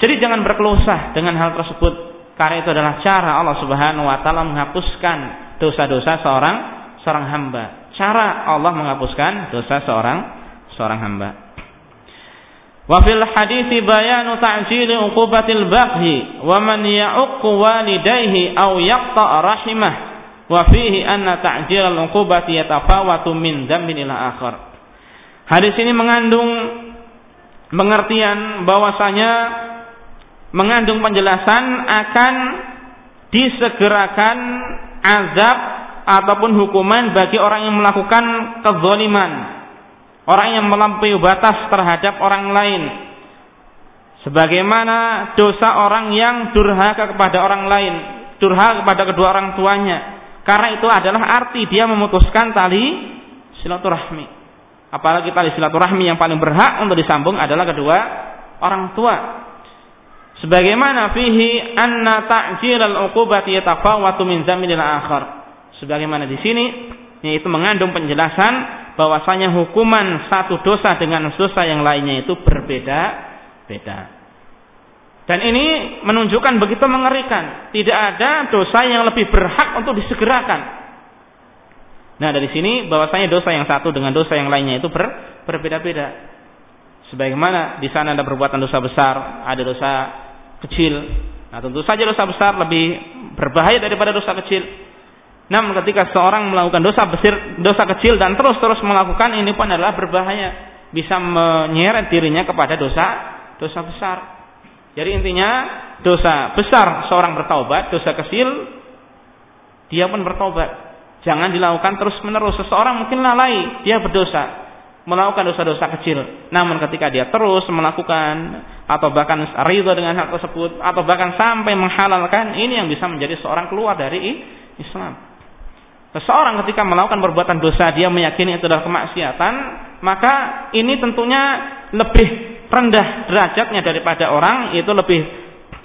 Jadi jangan berkelusah dengan hal tersebut karena itu adalah cara Allah Subhanahu wa taala menghapuskan dosa-dosa seorang seorang hamba. Cara Allah menghapuskan dosa seorang seorang hamba. Wa fil hadithi bayanu ta'jili uqubatil baghi wa man ya'uq walidayhi aw yaqta' rahimah wa fihi anna ta'jil al-uqubati yatafawatu. Hadis ini mengandung pengertian bahwasanya mengandung penjelasan akan disegerakan azab ataupun hukuman bagi orang yang melakukan kezoliman orang yang melampaui batas terhadap orang lain. Sebagaimana dosa orang yang durhaka kepada orang lain. Durhaka kepada kedua orang tuanya. Karena itu adalah arti dia memutuskan tali silaturahmi. Apalagi tali silaturahmi yang paling berhak untuk disambung adalah kedua orang tua. Sebagaimana fihi anna ta'jil al-uqubati yatafawatu min zaminil akhar. Sebagaimana di sini yaitu mengandung penjelasan bahwasanya hukuman satu dosa dengan dosa yang lainnya itu berbeda-beda. Dan ini menunjukkan begitu mengerikan. Tidak ada dosa yang lebih berhak untuk disegerakan. Nah dari sini bahwasanya dosa yang satu dengan dosa yang lainnya itu ber, berbeda-beda. Sebagaimana di sana ada perbuatan dosa besar, ada dosa kecil. Nah tentu saja dosa besar lebih berbahaya daripada dosa kecil. Namun ketika seorang melakukan dosa besar, dosa kecil dan terus-terus melakukan ini pun adalah berbahaya, bisa menyeret dirinya kepada dosa dosa besar. Jadi intinya dosa besar seorang bertaubat, dosa kecil dia pun bertobat. Jangan dilakukan terus-menerus. Seseorang mungkin lalai, dia berdosa, melakukan dosa-dosa kecil. Namun ketika dia terus melakukan atau bahkan ridho dengan hal tersebut atau bahkan sampai menghalalkan, ini yang bisa menjadi seorang keluar dari Islam. Seseorang ketika melakukan perbuatan dosa dia meyakini itu adalah kemaksiatan, maka ini tentunya lebih rendah derajatnya daripada orang itu lebih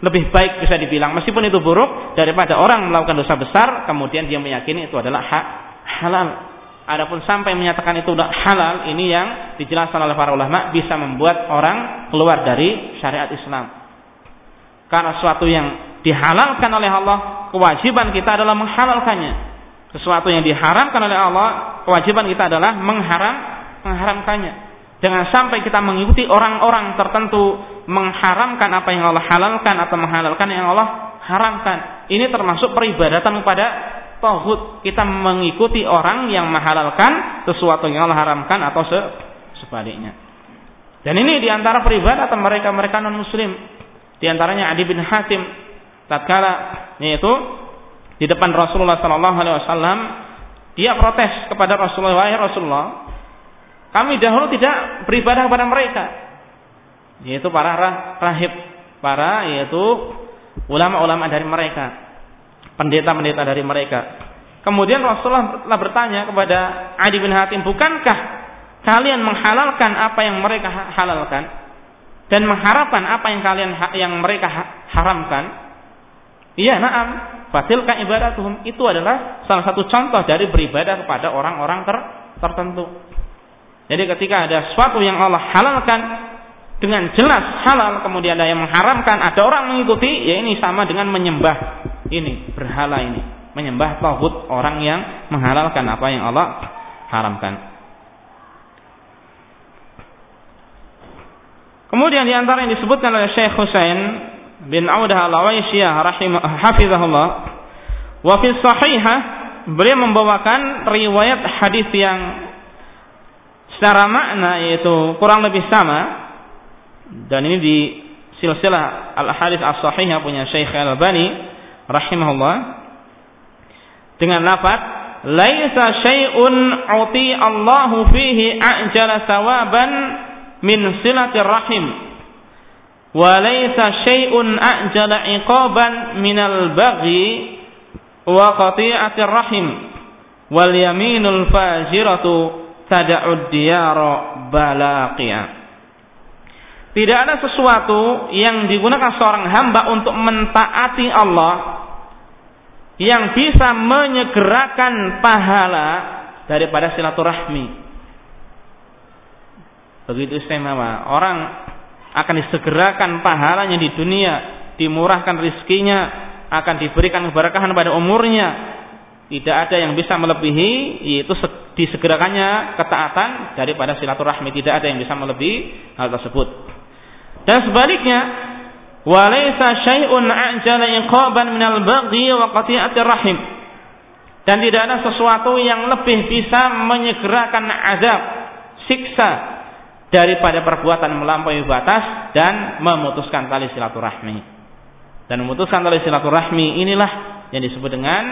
lebih baik bisa dibilang meskipun itu buruk daripada orang melakukan dosa besar kemudian dia meyakini itu adalah hak halal. Adapun sampai menyatakan itu adalah halal ini yang dijelaskan oleh para ulama bisa membuat orang keluar dari syariat Islam. Karena sesuatu yang dihalalkan oleh Allah, kewajiban kita adalah menghalalkannya sesuatu yang diharamkan oleh Allah, kewajiban kita adalah mengharam mengharamkannya. Jangan sampai kita mengikuti orang-orang tertentu mengharamkan apa yang Allah halalkan atau menghalalkan yang Allah haramkan. Ini termasuk peribadatan kepada tauhid. Kita mengikuti orang yang menghalalkan sesuatu yang Allah haramkan atau se sebaliknya. Dan ini di antara peribadatan mereka-mereka non muslim. Di antaranya Adi bin Hatim tatkala yaitu di depan Rasulullah Sallallahu Alaihi Wasallam dia protes kepada Rasulullah wahai Rasulullah kami dahulu tidak beribadah kepada mereka. Yaitu para rahib para yaitu ulama-ulama dari mereka pendeta-pendeta dari mereka. Kemudian Rasulullah bertanya kepada Adi bin Hatim bukankah kalian menghalalkan apa yang mereka halalkan? Dan mengharapkan apa yang kalian yang mereka haramkan Iya, naam. Fatilka ibadatuhum itu adalah salah satu contoh dari beribadah kepada orang-orang ter tertentu. Jadi ketika ada sesuatu yang Allah halalkan dengan jelas halal kemudian ada yang mengharamkan, ada orang mengikuti, ya ini sama dengan menyembah ini berhala ini, menyembah tauhid orang yang menghalalkan apa yang Allah haramkan. Kemudian di antara yang disebutkan oleh Syekh Husain bin Audah al-Awaisiyah rahimah hafizahullah. Wa fi sahihah beliau membawakan riwayat hadis yang secara makna yaitu kurang lebih sama. Dan ini di silsilah al hadis as sahihah punya Syekh Al Albani rahimahullah. Dengan lafaz laisa syai'un uti Allahu fihi ajala sawaban min silatir rahim wa laisa syai'un ajala iqaban minal baghi wa qati'atir rahim wal yaminul fajiratu tada'ud diyara tidak ada sesuatu yang digunakan seorang hamba untuk mentaati Allah yang bisa menyegerakan pahala daripada silaturahmi. Begitu istimewa. Orang akan disegerakan pahalanya di dunia, dimurahkan rizkinya, akan diberikan keberkahan pada umurnya. Tidak ada yang bisa melebihi yaitu disegerakannya ketaatan daripada silaturahmi. Tidak ada yang bisa melebihi hal tersebut. Dan sebaliknya, walaysa syai'un ajala iqaban minal baghi wa qati'atir rahim. Dan tidak ada sesuatu yang lebih bisa menyegerakan azab, siksa daripada perbuatan melampaui batas dan memutuskan tali silaturahmi dan memutuskan tali silaturahmi inilah yang disebut dengan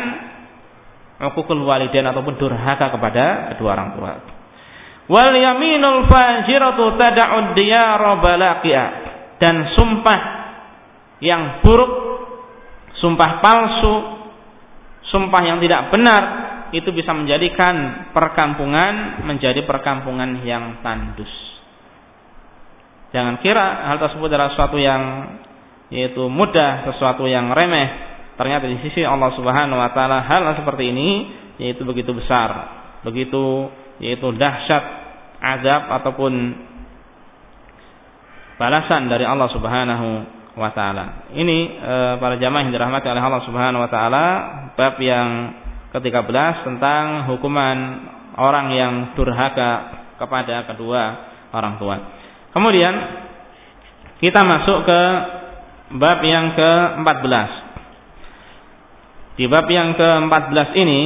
ukukul walidain ataupun durhaka kepada kedua orang tua. Wal yaminul fajiratu tad'ud diyara balaqiya dan sumpah yang buruk, sumpah palsu, sumpah yang tidak benar itu bisa menjadikan perkampungan menjadi perkampungan yang tandus. Jangan kira hal tersebut adalah sesuatu yang yaitu mudah sesuatu yang remeh ternyata di sisi Allah Subhanahu wa taala hal seperti ini yaitu begitu besar begitu yaitu dahsyat azab ataupun balasan dari Allah Subhanahu wa taala. Ini e, para jamaah yang dirahmati oleh Allah Subhanahu wa taala bab yang ke-13 tentang hukuman orang yang durhaka kepada kedua orang tua. Kemudian kita masuk ke bab yang ke-14. Di bab yang ke-14 ini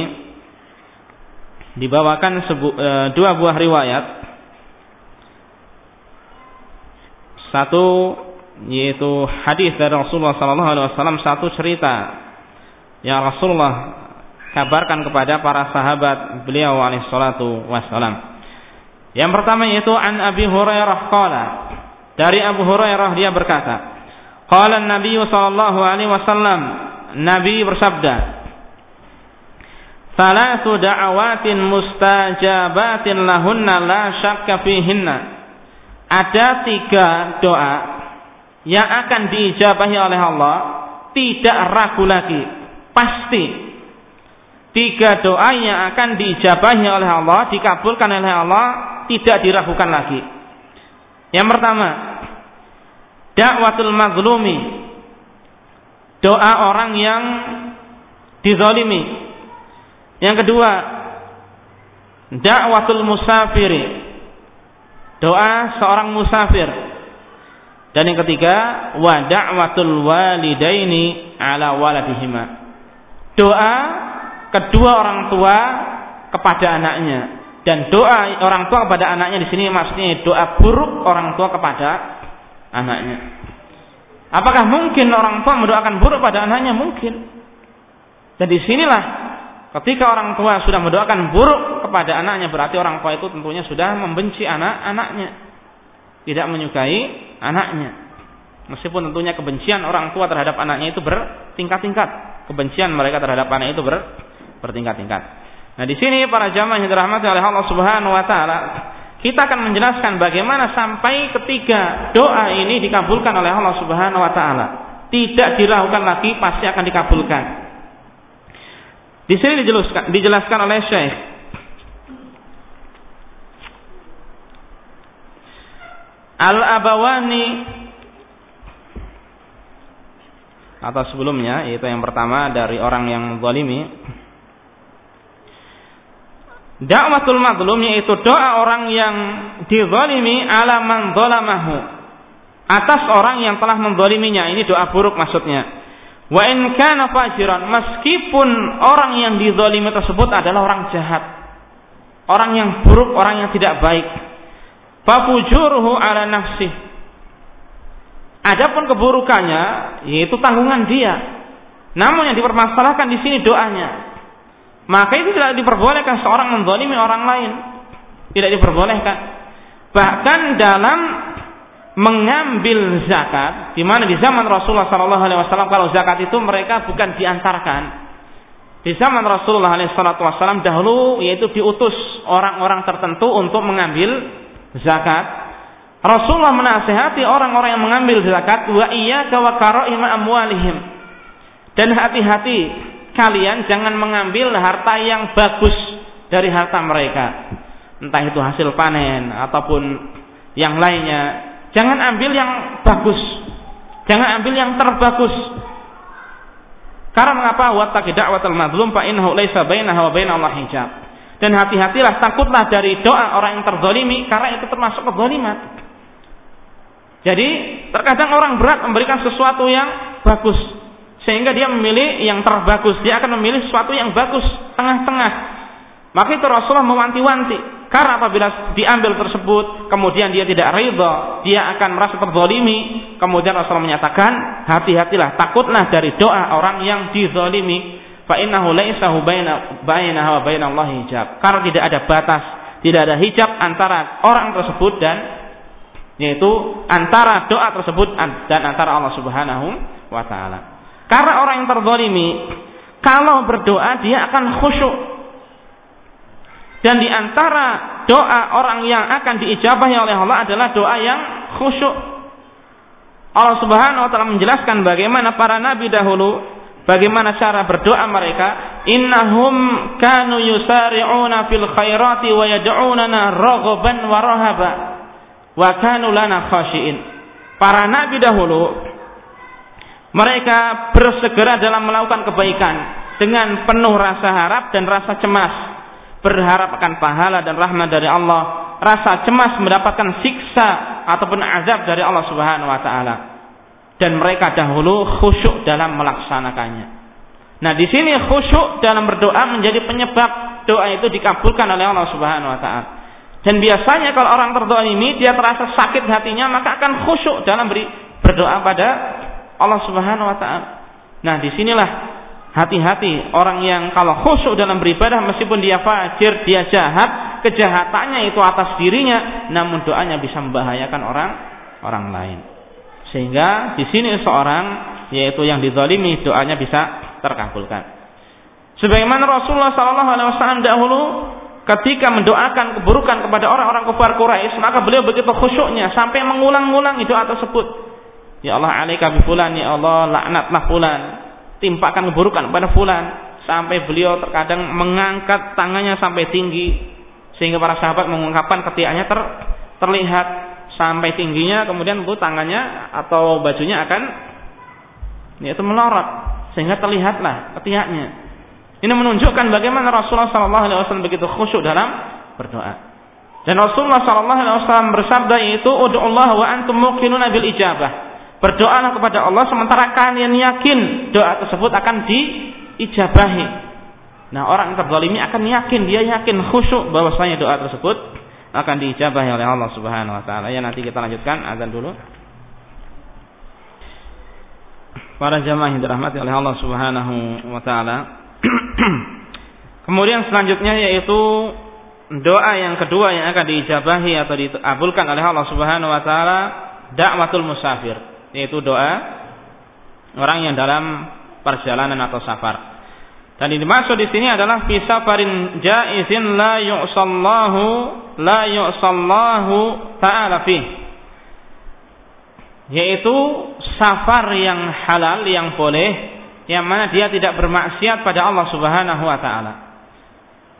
dibawakan sebu, e, dua buah riwayat. Satu yaitu hadis dari Rasulullah sallallahu alaihi wasallam satu cerita yang Rasulullah kabarkan kepada para sahabat beliau alaihi salatu wasallam. Yang pertama yaitu an Abi Hurairah qala dari Abu Hurairah dia berkata Qala Nabi sallallahu alaihi wasallam, Nabi bersabda, "Salatu da'awatin mustajabatin lahunna la syakka fihinna." Ada tiga doa yang akan diijabahi oleh Allah, tidak ragu lagi, pasti. Tiga doa yang akan diijabahi oleh Allah, dikabulkan oleh Allah, tidak diragukan lagi. Yang pertama, dakwatul mazlumi doa orang yang dizalimi. Yang kedua dakwatul musafiri doa seorang musafir. Dan yang ketiga wa da'watul walidaini ala waladihima. Doa kedua orang tua kepada anaknya dan doa orang tua kepada anaknya di sini maksudnya doa buruk orang tua kepada anaknya. Apakah mungkin orang tua mendoakan buruk pada anaknya? Mungkin. Dan di sinilah ketika orang tua sudah mendoakan buruk kepada anaknya berarti orang tua itu tentunya sudah membenci anak-anaknya, tidak menyukai anaknya. Meskipun tentunya kebencian orang tua terhadap anaknya itu bertingkat-tingkat, kebencian mereka terhadap anak itu ber, bertingkat-tingkat. Nah, di sini para jamaah yang dirahmati oleh Allah Subhanahu wa taala, kita akan menjelaskan bagaimana sampai ketiga doa ini dikabulkan oleh Allah Subhanahu wa taala. Tidak diragukan lagi pasti akan dikabulkan. Di sini dijelaskan, dijelaskan oleh Syekh Al-Abawani atau sebelumnya yaitu yang pertama dari orang yang zalimi Da'watul mazlum yaitu doa orang yang dizalimi ala man zalamahu. Atas orang yang telah menzaliminya. Ini doa buruk maksudnya. Wa in kana fajiran, meskipun orang yang dizalimi tersebut adalah orang jahat. Orang yang buruk, orang yang tidak baik. Fafujuruhu ala nafsi. Adapun keburukannya yaitu tanggungan dia. Namun yang dipermasalahkan di sini doanya. Maka itu tidak diperbolehkan seorang menzalimi orang lain. Tidak diperbolehkan. Bahkan dalam mengambil zakat, di mana di zaman Rasulullah Sallallahu Alaihi Wasallam kalau zakat itu mereka bukan diantarkan. Di zaman Rasulullah Wasallam dahulu yaitu diutus orang-orang tertentu untuk mengambil zakat. Rasulullah menasehati orang-orang yang mengambil zakat wa iya wa karaima amwalihim. Dan hati-hati kalian jangan mengambil harta yang bagus dari harta mereka. Entah itu hasil panen ataupun yang lainnya Jangan ambil yang bagus. Jangan ambil yang terbagus. Karena mengapa? Wattaqi da'watal madlum fa innahu laisa bainahu wa Allah hijab. Dan hati-hatilah takutlah dari doa orang yang terzalimi karena itu termasuk kezaliman. Jadi terkadang orang berat memberikan sesuatu yang bagus sehingga dia memilih yang terbagus. Dia akan memilih sesuatu yang bagus tengah-tengah. Maka itu Rasulullah mewanti-wanti karena apabila diambil tersebut, kemudian dia tidak ridha, dia akan merasa terzalimi. Kemudian Rasulullah menyatakan, hati-hatilah, takutlah dari doa orang yang dizalimi. Fa innahu wa bainallahi hijab. Karena tidak ada batas, tidak ada hijab antara orang tersebut dan yaitu antara doa tersebut dan antara Allah Subhanahu wa taala. Karena orang yang terzalimi kalau berdoa dia akan khusyuk. Dan di antara doa orang yang akan diijabahi oleh Allah adalah doa yang khusyuk. Allah Subhanahu wa taala menjelaskan bagaimana para nabi dahulu bagaimana cara berdoa mereka. Innahum kanu yusari'una fil khairati wa yad'unana raghaban wa rahaba wa kanu lana khashiin. Para nabi dahulu mereka bersegera dalam melakukan kebaikan dengan penuh rasa harap dan rasa cemas berharap akan pahala dan rahmat dari Allah, rasa cemas mendapatkan siksa ataupun azab dari Allah Subhanahu wa taala. Dan mereka dahulu khusyuk dalam melaksanakannya. Nah, di sini khusyuk dalam berdoa menjadi penyebab doa itu dikabulkan oleh Allah Subhanahu wa taala. Dan biasanya kalau orang ini dia terasa sakit hatinya maka akan khusyuk dalam berdoa pada Allah Subhanahu wa taala. Nah, di sinilah Hati-hati orang yang kalau khusyuk dalam beribadah meskipun dia fajir, dia jahat, kejahatannya itu atas dirinya, namun doanya bisa membahayakan orang orang lain. Sehingga di sini seorang yaitu yang dizalimi doanya bisa terkabulkan. Sebagaimana Rasulullah Shallallahu Alaihi Wasallam dahulu ketika mendoakan keburukan kepada orang-orang kafir Quraisy, maka beliau begitu khusyuknya sampai mengulang-ulang doa tersebut. Ya Allah alaika bi fulan, ya Allah laknatlah fulan, timpakan keburukan pada fulan. Sampai beliau terkadang mengangkat tangannya sampai tinggi. Sehingga para sahabat mengungkapkan ketiaknya ter, terlihat sampai tingginya. Kemudian bu tangannya atau bajunya akan yaitu melorot. Sehingga terlihatlah ketiaknya. Ini menunjukkan bagaimana Rasulullah SAW begitu khusyuk dalam berdoa. Dan Rasulullah SAW bersabda yaitu Allah wa antum muqinuna bil ijabah Berdoalah kepada Allah sementara kalian yakin doa tersebut akan diijabahi. Nah, orang yang terzalimi akan yakin, dia yakin khusyuk bahwasanya doa tersebut akan diijabahi oleh Allah Subhanahu wa taala. Ya nanti kita lanjutkan azan dulu. Para jamaah yang dirahmati oleh Allah Subhanahu wa taala. [clears throat] Kemudian selanjutnya yaitu doa yang kedua yang akan diijabahi atau diabulkan oleh Allah Subhanahu wa taala, dakwatul musafir yaitu doa orang yang dalam perjalanan atau safar. Dan ini maksud di sini adalah fi safarin jaizin la yu'sallahu la yu'sallahu ta'ala fi. Yaitu safar yang halal yang boleh yang mana dia tidak bermaksiat pada Allah Subhanahu wa taala.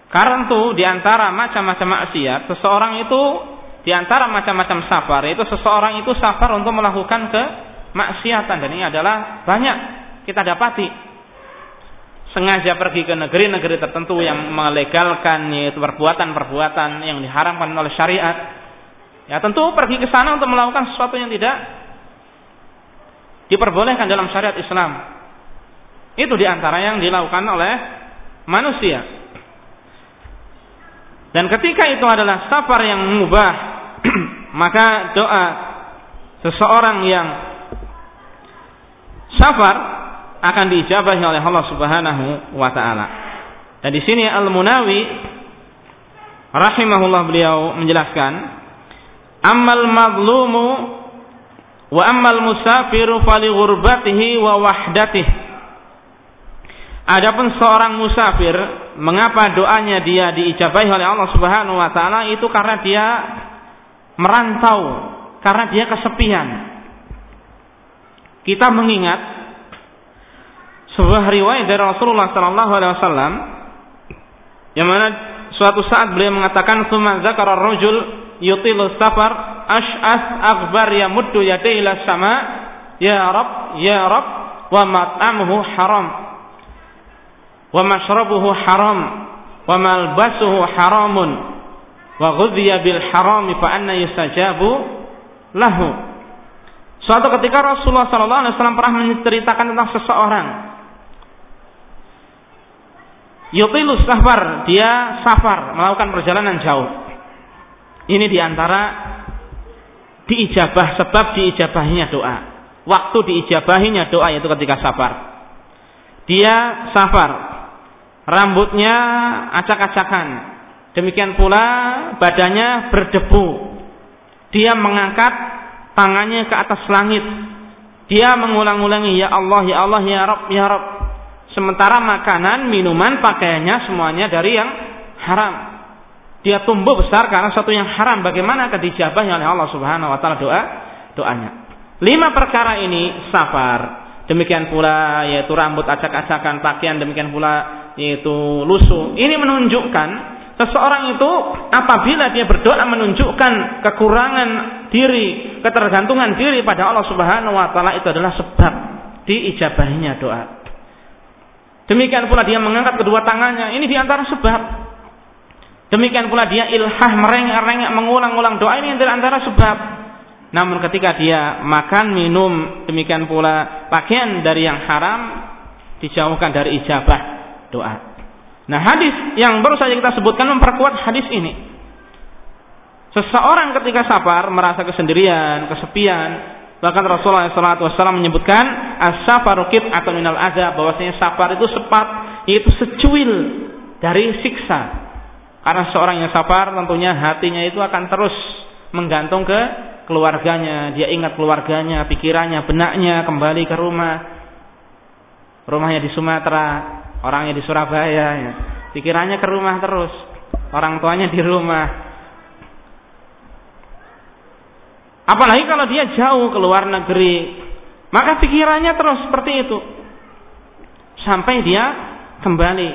Karena itu di antara macam-macam maksiat, seseorang itu di antara macam-macam safar itu seseorang itu safar untuk melakukan kemaksiatan dan ini adalah banyak kita dapati sengaja pergi ke negeri-negeri tertentu yang melegalkan yaitu perbuatan-perbuatan yang diharamkan oleh syariat. Ya tentu pergi ke sana untuk melakukan sesuatu yang tidak diperbolehkan dalam syariat Islam. Itu di antara yang dilakukan oleh manusia. Dan ketika itu adalah safar yang mubah, [clears throat] maka doa seseorang yang safar akan diijabahi oleh Allah Subhanahu wa taala. Dan di sini Al-Munawi rahimahullah beliau menjelaskan, "Ammal madlumu wa ammal musafiru fali ghurbatihi wa wahdatihi." Adapun seorang musafir, mengapa doanya dia diijabahi oleh Allah Subhanahu wa taala itu karena dia merantau, karena dia kesepian. Kita mengingat sebuah riwayat dari Rasulullah sallallahu alaihi wasallam yang mana suatu saat beliau mengatakan summa zakara rajul yutilu safar ash'as akbar yamuddu yadayhi ila sama ya rab ya rab wa mat'amuhu haram wa mashrabuhu haram wa malbasuhu haramun wa ghudhiya bil harami fa anna yusajabu lahu Suatu ketika Rasulullah sallallahu alaihi wasallam pernah menceritakan tentang seseorang Yutilus safar, dia safar, melakukan perjalanan jauh. Ini di antara diijabah sebab diijabahinya doa. Waktu diijabahinya doa yaitu ketika safar. Dia safar, rambutnya acak-acakan. Demikian pula badannya berdebu. Dia mengangkat tangannya ke atas langit. Dia mengulang-ulangi ya Allah ya Allah ya Rabb ya Rabb. Sementara makanan, minuman, pakaiannya semuanya dari yang haram. Dia tumbuh besar karena satu yang haram. Bagaimana akan dijabahnya oleh Allah Subhanahu wa taala doa doanya. Lima perkara ini safar. Demikian pula yaitu rambut acak-acakan pakaian demikian pula yaitu lusuh. Ini menunjukkan seseorang itu apabila dia berdoa menunjukkan kekurangan diri, ketergantungan diri pada Allah Subhanahu wa taala itu adalah sebab diijabahinya doa. Demikian pula dia mengangkat kedua tangannya, ini di antara sebab. Demikian pula dia ilhah merengek-rengek mengulang-ulang doa ini antara sebab. Namun ketika dia makan, minum, demikian pula pakaian dari yang haram dijauhkan dari ijabah doa. Nah hadis yang baru saja kita sebutkan memperkuat hadis ini. Seseorang ketika safar merasa kesendirian, kesepian, bahkan Rasulullah SAW menyebutkan as-safaru atau minal azab bahwasanya safar itu sepat yaitu secuil dari siksa. Karena seorang yang safar tentunya hatinya itu akan terus menggantung ke keluarganya, dia ingat keluarganya, pikirannya, benaknya kembali ke rumah. Rumahnya di Sumatera, orangnya di Surabaya ya. pikirannya ke rumah terus. Orang tuanya di rumah. Apalagi kalau dia jauh ke luar negeri. Maka pikirannya terus seperti itu. Sampai dia kembali.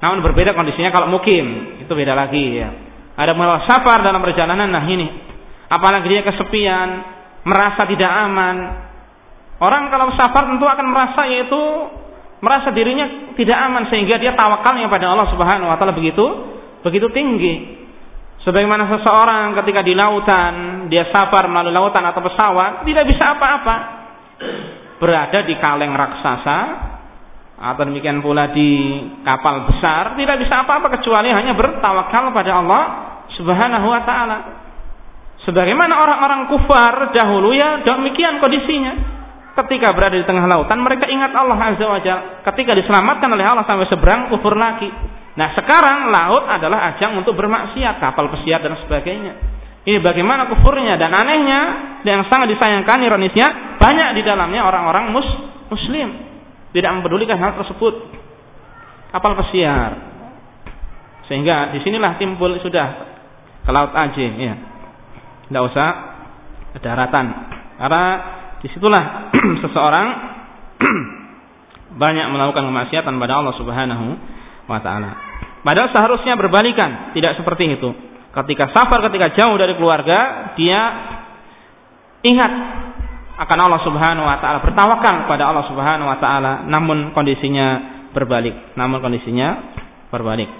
Namun berbeda kondisinya kalau mukim. Itu beda lagi ya. Ada malah safar dalam perjalanan nah ini. Apalagi dia kesepian merasa tidak aman. Orang kalau safar tentu akan merasa yaitu merasa dirinya tidak aman sehingga dia tawakalnya pada Allah Subhanahu wa taala begitu begitu tinggi. Sebagaimana seseorang ketika di lautan, dia safar melalui lautan atau pesawat, tidak bisa apa-apa. Berada di kaleng raksasa atau demikian pula di kapal besar, tidak bisa apa-apa kecuali hanya bertawakal pada Allah Subhanahu wa taala. Sebagaimana orang-orang kufar dahulu ya demikian kondisinya ketika berada di tengah lautan mereka ingat Allah Azza wa Jalla. Ketika diselamatkan oleh Allah sampai seberang kufur lagi. Nah, sekarang laut adalah ajang untuk bermaksiat, kapal pesiar dan sebagainya. Ini bagaimana kufurnya dan anehnya yang sangat disayangkan ironisnya banyak di dalamnya orang-orang mus muslim tidak mempedulikan hal tersebut. Kapal pesiar. Sehingga di sinilah timbul sudah ke laut aja ya. Tidak usah daratan. Karena di situlah [clears throat] seseorang [clears throat] banyak melakukan kemaksiatan pada Allah Subhanahu wa taala. Padahal seharusnya berbalikan, tidak seperti itu. Ketika safar, ketika jauh dari keluarga, dia ingat akan Allah Subhanahu wa taala, bertawakal kepada Allah Subhanahu wa taala, namun kondisinya berbalik, namun kondisinya berbalik.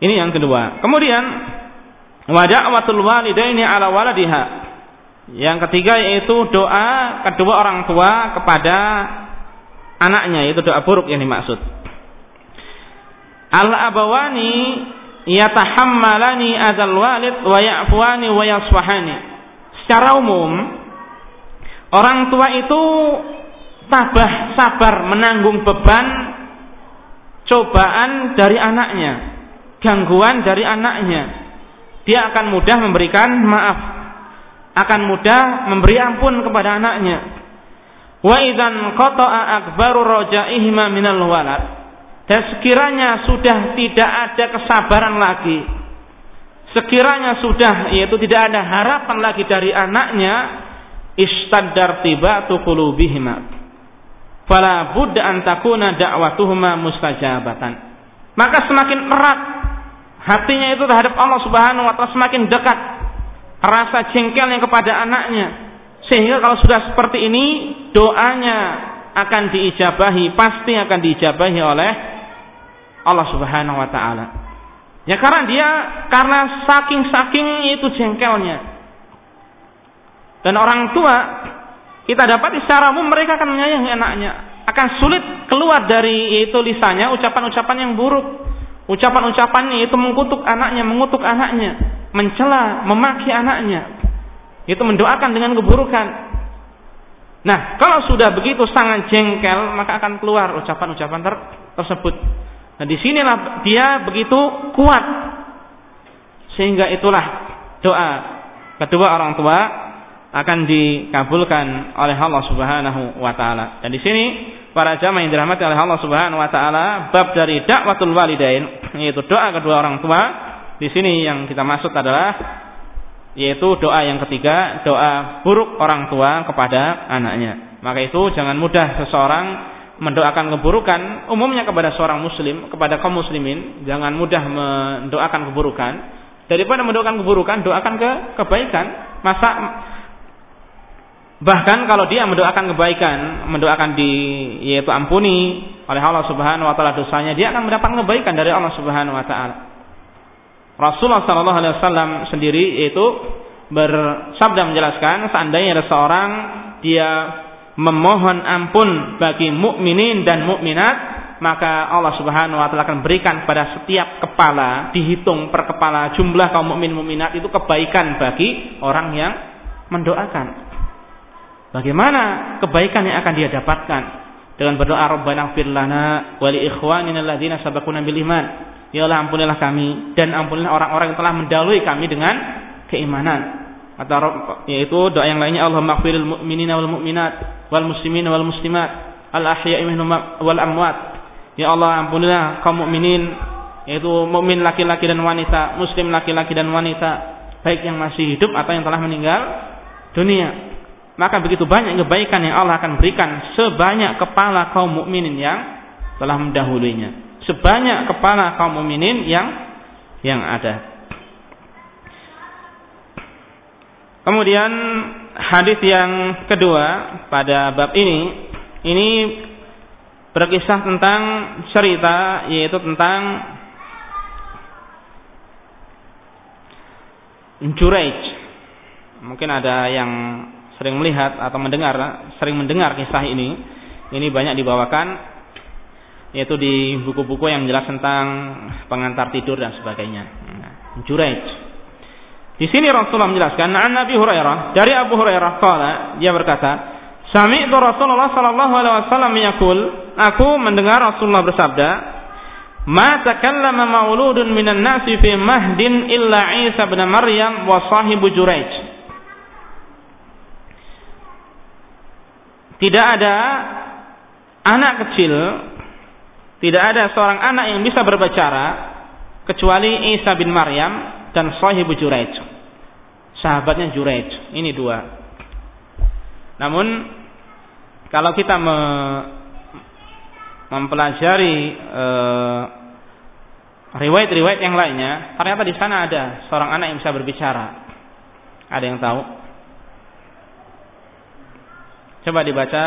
Ini yang kedua. Kemudian wa da'watul walidaini ala waladiha yang ketiga yaitu doa kedua orang tua kepada anaknya itu doa buruk yang dimaksud. Al abawani yatahammalani adzal walid wa ya'fuani wa yasfahani. Secara umum orang tua itu tabah sabar menanggung beban cobaan dari anaknya, gangguan dari anaknya. Dia akan mudah memberikan maaf, akan mudah memberi ampun kepada anaknya. Wa idzan qata'a akbaru rajaihima minal walad. Dan sekiranya sudah tidak ada kesabaran lagi, sekiranya sudah yaitu tidak ada harapan lagi dari anaknya, istaddar tibatu qulubihima fala budda an takuna da'watuhuma mustajabatan. Maka semakin erat hatinya itu terhadap Allah Subhanahu wa taala semakin dekat rasa jengkelnya kepada anaknya. Sehingga kalau sudah seperti ini doanya akan diijabahi, pasti akan diijabahi oleh Allah Subhanahu wa taala. Ya karena dia karena saking-saking itu jengkelnya. Dan orang tua kita dapat secara umum mereka akan menyayangi anaknya. Akan sulit keluar dari itu lisannya ucapan-ucapan yang buruk. Ucapan-ucapannya itu mengkutuk anaknya, mengutuk anaknya, mencela, memaki anaknya. Itu mendoakan dengan keburukan. Nah, kalau sudah begitu sangat jengkel, maka akan keluar ucapan-ucapan ter tersebut. Nah, di sinilah dia begitu kuat. Sehingga itulah doa kedua orang tua akan dikabulkan oleh Allah Subhanahu wa taala. Dan di sini para jamaah yang dirahmati oleh Allah Subhanahu wa taala, bab dari dakwatul walidain [clears throat] yaitu doa kedua orang tua. Di sini yang kita maksud adalah yaitu doa yang ketiga, doa buruk orang tua kepada anaknya. Maka itu jangan mudah seseorang mendoakan keburukan umumnya kepada seorang muslim, kepada kaum muslimin, jangan mudah mendoakan keburukan daripada mendoakan keburukan, doakan ke kebaikan. Masa Bahkan kalau dia mendoakan kebaikan, mendoakan di yaitu ampuni oleh Allah Subhanahu wa taala dosanya, dia akan mendapatkan kebaikan dari Allah Subhanahu wa taala. Rasulullah sallallahu alaihi wasallam sendiri yaitu bersabda menjelaskan seandainya ada seorang dia memohon ampun bagi mukminin dan mukminat, maka Allah Subhanahu wa taala akan berikan pada setiap kepala dihitung per kepala jumlah kaum mukmin mukminat itu kebaikan bagi orang yang mendoakan. Bagaimana kebaikan yang akan dia dapatkan dengan berdoa Rabbana ighfir lana wa li ikhwanina alladziina sabaquna bil iman. Ya Allah ampunilah kami dan ampunilah orang-orang yang telah mendahului kami dengan keimanan. Atau yaitu doa yang lainnya Allah maghfiril mu'minina wal mu'minat wal muslimina wal muslimat al ahya'i minhum wal amwat. Ya Allah ampunilah kaum mukminin yaitu mukmin laki-laki dan wanita, muslim laki-laki dan wanita, baik yang masih hidup atau yang telah meninggal dunia maka begitu banyak kebaikan yang Allah akan berikan sebanyak kepala kaum mukminin yang telah mendahulunya. Sebanyak kepala kaum mukminin yang yang ada. Kemudian hadis yang kedua pada bab ini ini berkisah tentang cerita yaitu tentang Juraij. Mungkin ada yang sering melihat atau mendengar, sering mendengar kisah ini. Ini banyak dibawakan yaitu di buku-buku yang jelas tentang pengantar tidur dan sebagainya. Juraij. Di sini Rasulullah menjelaskan, "An Nabi Hurairah, dari Abu Hurairah qala, dia berkata, Sami'tu Rasulullah sallallahu alaihi wasallam yaqul, aku mendengar Rasulullah bersabda, "Ma takallama mauludun minan nasi fi mahdin illa Isa bin Maryam wa sahibu Juraij." Tidak ada anak kecil, tidak ada seorang anak yang bisa berbicara kecuali Isa bin Maryam dan sahibu Juraij. Sahabatnya Juraij. Ini dua. Namun kalau kita me, mempelajari riwayat riwayat-riwayat yang lainnya, ternyata di sana ada seorang anak yang bisa berbicara. Ada yang tahu? Coba dibaca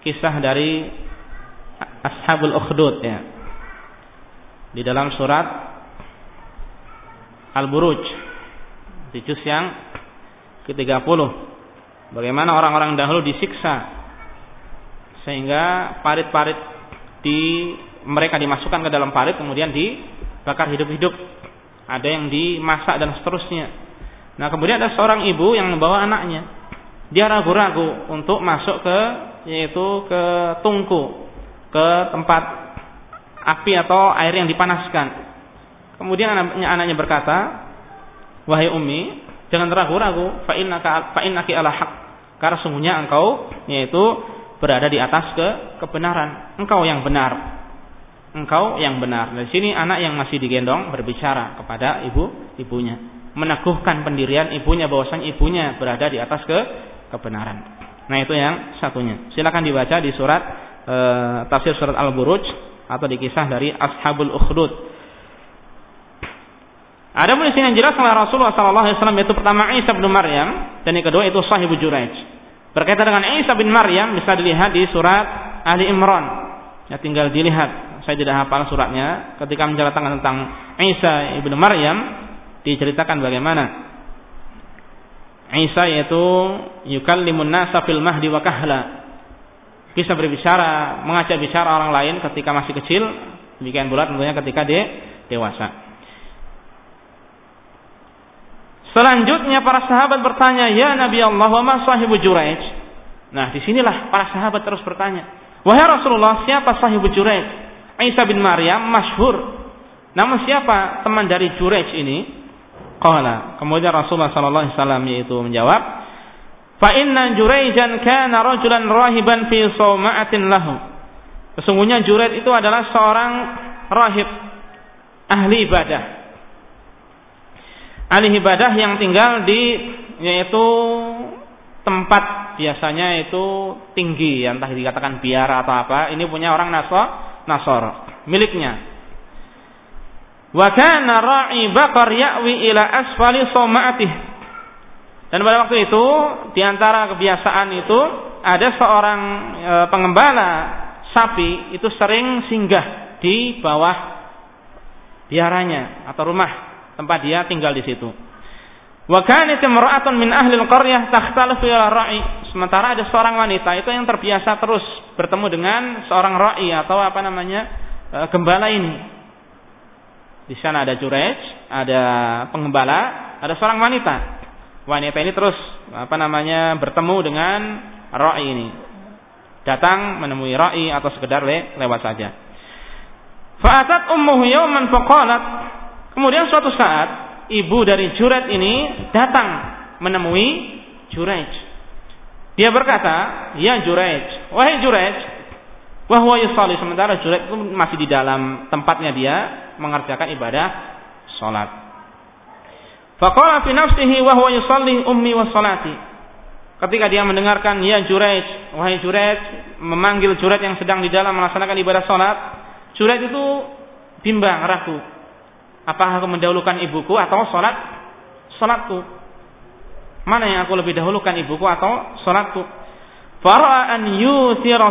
kisah dari Ashabul Ukhdud ya. Di dalam surat Al-Buruj di juz yang ke-30. Bagaimana orang-orang dahulu disiksa sehingga parit-parit di mereka dimasukkan ke dalam parit kemudian dibakar hidup-hidup. Ada yang dimasak dan seterusnya. Nah, kemudian ada seorang ibu yang membawa anaknya. Dia ragu-ragu untuk masuk ke yaitu ke tungku, ke tempat api atau air yang dipanaskan. Kemudian anaknya, anaknya berkata, "Wahai Umi, jangan ragu-ragu, fa innaka fa ala haq." Karena sungguhnya engkau yaitu berada di atas ke kebenaran. Engkau yang benar. Engkau yang benar. Di sini anak yang masih digendong berbicara kepada ibu ibunya, meneguhkan pendirian ibunya bahwasanya ibunya berada di atas ke kebenaran. Nah, itu yang satunya. Silakan dibaca di surat e, tafsir surat Al-Buruj atau di kisah dari Ashabul Ukhdud. Ada pun yang jelas oleh Rasulullah SAW yaitu pertama Isa bin Maryam dan yang kedua itu Sahibu Juraij. Berkaitan dengan Isa bin Maryam bisa dilihat di surat Ali Imran. Ya tinggal dilihat. Saya tidak hafal suratnya. Ketika menceritakan tentang Isa ibnu Maryam diceritakan bagaimana Isa yaitu yukallimun nasa fil mahdi wa kahla. Bisa berbicara, mengajak bicara orang lain ketika masih kecil, demikian pula tentunya ketika dia dewasa. Selanjutnya para sahabat bertanya, "Ya Nabi Allah, wa ma sahibu Juraij?" Nah, di sinilah para sahabat terus bertanya, "Wahai Rasulullah, siapa sahibu Juraij?" Isa bin Maryam masyhur. Namun siapa teman dari Juraij ini? Qala. Kemudian Rasulullah sallallahu alaihi wasallam yaitu menjawab, "Fa inna Juraijan kana rajulan rahiban fi sawma'atin lahu." Sesungguhnya Juraij itu adalah seorang rahib ahli ibadah ahli ibadah yang tinggal di yaitu tempat biasanya itu tinggi entah dikatakan biara atau apa ini punya orang nasor nasor miliknya wa kana ra'i baqar ya'wi ila asfali somaatih dan pada waktu itu di antara kebiasaan itu ada seorang e, pengembala sapi itu sering singgah di bawah biaranya atau rumah tempat dia tinggal di situ. Wa kanat imra'atun min ahli al-qaryah takhtalifu ila ra'i. Sementara ada seorang wanita itu yang terbiasa terus bertemu dengan seorang ra'i atau apa namanya? E, gembala ini. Di sana ada jurej, ada pengembala, ada seorang wanita. Wanita ini terus apa namanya? bertemu dengan ra'i ini. Datang menemui ra'i atau sekedar le lewat saja. Fa'atat ummuhu yawman faqalat Kemudian suatu saat ibu dari Juret ini datang menemui Jurej. Dia berkata, "Ya Jurej, wahai Jurej, wahwa yusalli." Sementara Jurej itu masih di dalam tempatnya dia mengerjakan ibadah salat. Faqala fi nafsihi wa huwa yusalli ummi wa salati. Ketika dia mendengarkan ya Jurej, wahai Jurej, memanggil Jurej yang sedang di dalam melaksanakan ibadah salat, Jurej itu bimbang, ragu. Apakah aku mendahulukan ibuku atau sholat sholatku? Mana yang aku lebih dahulukan ibuku atau sholatku? Fara'a an yuthira.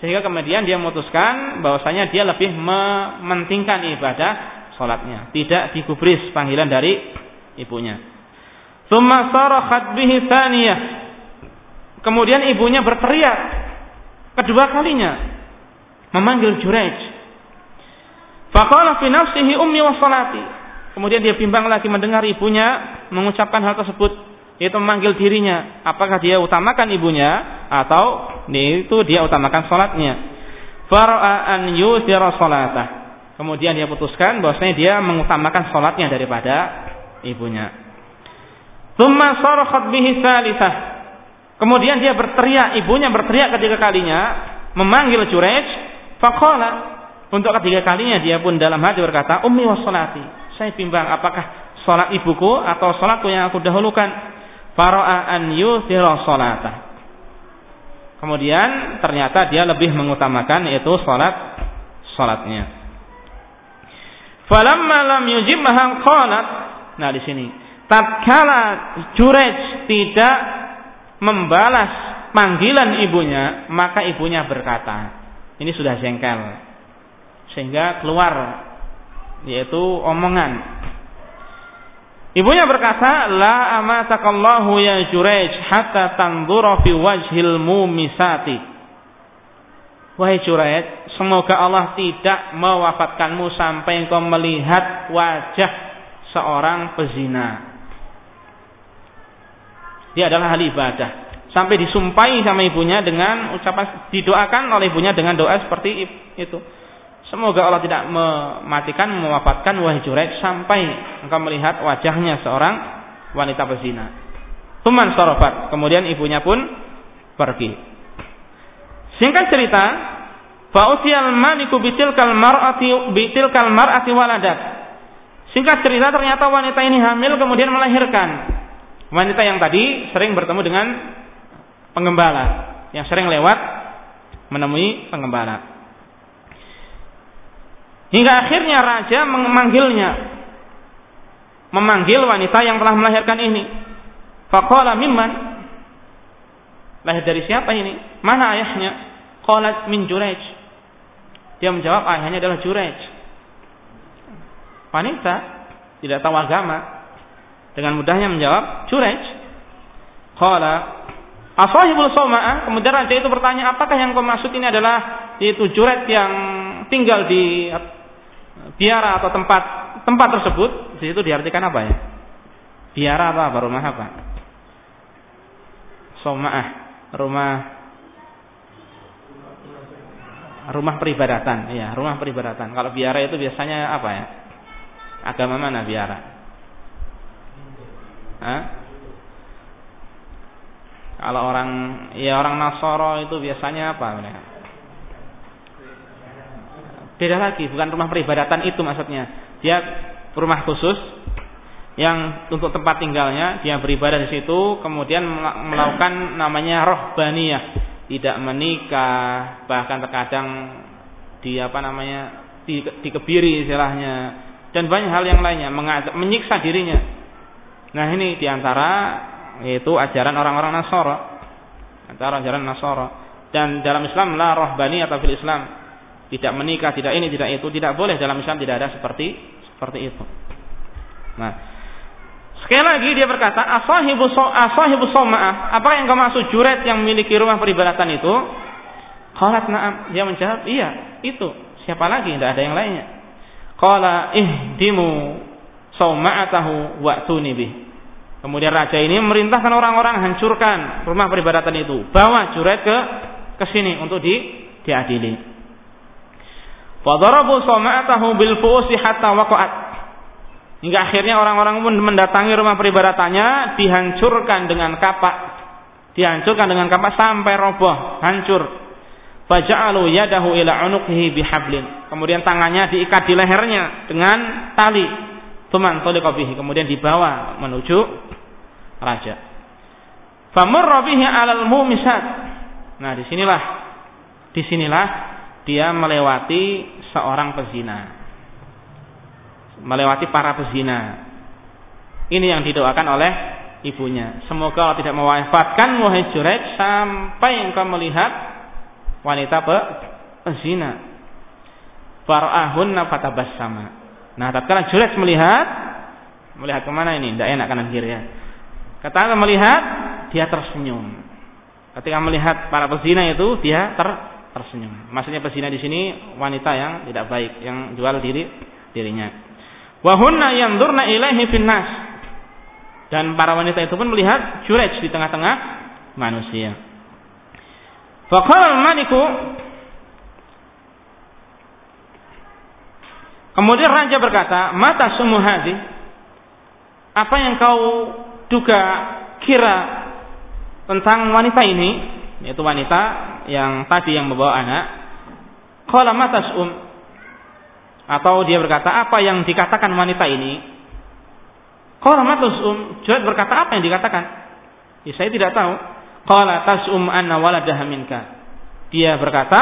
Sehingga kemudian dia memutuskan bahwasanya dia lebih mementingkan ibadah sholatnya. Tidak digubris panggilan dari ibunya. Thumma sarahat bihi. Kemudian ibunya berteriak kedua kalinya memanggil Jurej Faqala fi nafsihi. Kemudian dia bimbang lagi mendengar ibunya mengucapkan hal tersebut yaitu memanggil dirinya. Apakah dia utamakan ibunya atau itu dia utamakan? Fara'a an. Kemudian dia putuskan bahwasanya dia mengutamakan salatnya daripada ibunya. Sarakhat bihi. Kemudian dia berteriak, ibunya berteriak ketiga kalinya memanggil Jurej. Faqala untuk ketiga kalinya dia pun dalam hati berkata, Ummi wassalati. Saya bimbang apakah sholat ibuku atau sholatku yang aku dahulukan. Fara'a an yuthira sholata. Kemudian ternyata dia lebih mengutamakan yaitu sholat sholatnya. Falamma lam yujibha qalat. Nah di sini, tatkala Jurej tidak membalas panggilan ibunya, maka ibunya berkata, ini sudah jengkel sehingga keluar yaitu omongan Ibunya berkata, "La amatakallahu ya Juraij hatta tanzura fi wajhil mumisati." Wahai Juraid, semoga Allah tidak mewafatkanmu sampai engkau melihat wajah seorang pezina. Dia adalah ahli ibadah. Sampai disumpahi sama ibunya dengan ucapan didoakan oleh ibunya dengan doa seperti itu. Semoga Allah tidak mematikan, mewafatkan wahai Juraid sampai engkau melihat wajahnya seorang wanita pezina. Tuman sorofat. Kemudian ibunya pun pergi. Singkat cerita, Fa'utiyal maliku bitilkal mar'ati bitilkal mar'ati waladat. Singkat cerita ternyata wanita ini hamil kemudian melahirkan. Wanita yang tadi sering bertemu dengan penggembala, yang sering lewat menemui penggembala. Hingga akhirnya raja memanggilnya. Memanggil wanita yang telah melahirkan ini. Faqala mimman? Lahir dari siapa ini? Mana ayahnya? Qalat min Jurej. Dia menjawab ayahnya adalah Jurej. Wanita tidak tahu agama dengan mudahnya menjawab Jurej. Qala Asahibul Soma'ah Kemudian raja itu bertanya apakah yang kau maksud ini adalah itu Jurej yang tinggal di biara atau tempat tempat tersebut di situ diartikan apa ya? Biara apa? Rumah apa? Soma'ah rumah rumah peribadatan, ya, rumah peribadatan. Kalau biara itu biasanya apa ya? Agama mana biara? Hah? Kalau orang ya orang Nasoro itu biasanya apa mereka? Beda lagi, bukan rumah peribadatan itu maksudnya. Dia rumah khusus yang untuk tempat tinggalnya, dia beribadah di situ, kemudian melakukan namanya rohbaniyah. Tidak menikah, bahkan terkadang di apa namanya di, dikebiri istilahnya. Dan banyak hal yang lainnya mengajak, menyiksa dirinya. Nah ini di antara yaitu ajaran orang-orang Nasoro, antara ajaran Nasoro dan dalam Islam la rohbani atau fil Islam tidak menikah, tidak ini, tidak itu, tidak boleh dalam Islam tidak ada seperti seperti itu. Nah, Sekali lagi dia berkata, asahibu so, asahibu soma'ah. Apa yang kau maksud juret yang memiliki rumah peribadatan itu? Qalat na'am. Dia menjawab, iya, itu. Siapa lagi? Tidak ada yang lainnya. Qala ihdimu soma'atahu wa'tuni bih. Kemudian raja ini memerintahkan orang-orang hancurkan rumah peribadatan itu. Bawa juret ke ke sini untuk di diadili. Fadarabu soma'atahu bil fuusi hatta waqa'at. Hingga akhirnya orang-orang pun mendatangi rumah peribadatannya dihancurkan dengan kapak. Dihancurkan dengan kapak sampai roboh, hancur. Faja'alu yadahu ila unuqihi bihablin. Kemudian tangannya diikat di lehernya dengan tali. Tuman bihi. Kemudian dibawa menuju raja. Famurra bihi alal mumisat. Nah, di sinilah di sinilah dia melewati seorang pezina melewati para pezina. Ini yang didoakan oleh ibunya. Semoga Allah tidak mewafatkan wahai Jurej sampai engkau melihat wanita pe pezina. Farahunna sama. Nah, tatkala Jurej melihat melihat ke mana ini? Tidak enak kanan kiri ya. Kata melihat dia tersenyum. Ketika melihat para pezina itu dia ter tersenyum. Maksudnya pezina di sini wanita yang tidak baik, yang jual diri dirinya. Wahunna yanzurna ilaihi finnas. Dan para wanita itu pun melihat Jurej di tengah-tengah manusia. Faqala al-maliku Kemudian raja berkata, "Mata sumuhadi? Apa yang kau duga kira tentang wanita ini?" Yaitu wanita yang tadi yang membawa anak. Qala mata um atau dia berkata, apa yang dikatakan wanita ini? Qala matusum. Juhaid berkata, apa yang dikatakan? Ya, saya tidak tahu. Qala tasum anna waladaha. Dia berkata,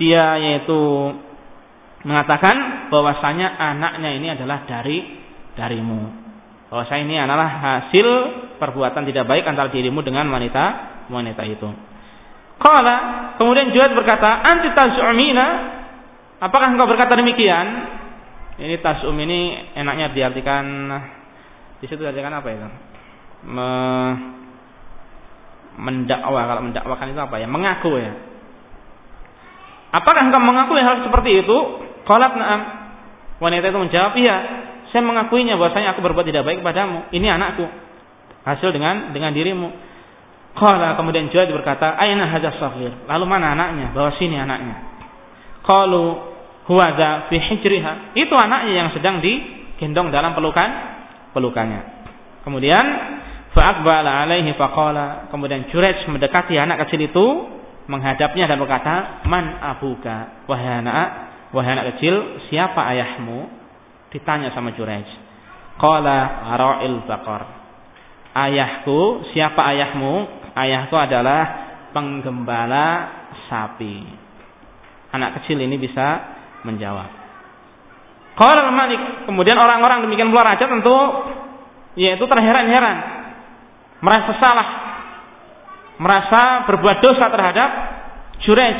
dia yaitu mengatakan bahwasanya anaknya ini adalah dari darimu. Bahwasanya ini adalah hasil perbuatan tidak baik antara dirimu dengan wanita wanita itu. Qala kemudian Juhaid berkata, "Anti taz'umina Apakah engkau berkata demikian? Ini tasum ini enaknya diartikan di situ diartikan apa itu? Me, mendakwa kalau mendakwakan itu apa ya? Mengaku ya. Apakah engkau mengakui hal seperti itu? Qalat na'am. Wanita itu menjawab, "Iya, saya mengakuinya bahwasanya aku berbuat tidak baik padamu. Ini anakku." Hasil dengan dengan dirimu. Qala kemudian Juaid berkata, "Aina hadza saghir?" Lalu mana anaknya? Bawa sini anaknya. Qalu huwa fi hijriha. Itu anaknya yang sedang digendong dalam pelukan pelukannya. Kemudian Fa'akbala alaihi faqala. Kemudian Jurej mendekati anak kecil itu, menghadapnya dan berkata, "Man abuka?" Wahai anak, wahai anak kecil, siapa ayahmu? Ditanya sama Jurej. Qala ra'il baqar. Ayahku, siapa ayahmu? Ayahku adalah penggembala sapi. Anak kecil ini bisa menjawab. Qala al-Malik. Kemudian orang-orang demikian pula raja tentu yaitu terheran-heran merasa salah, merasa berbuat dosa terhadap Jurej.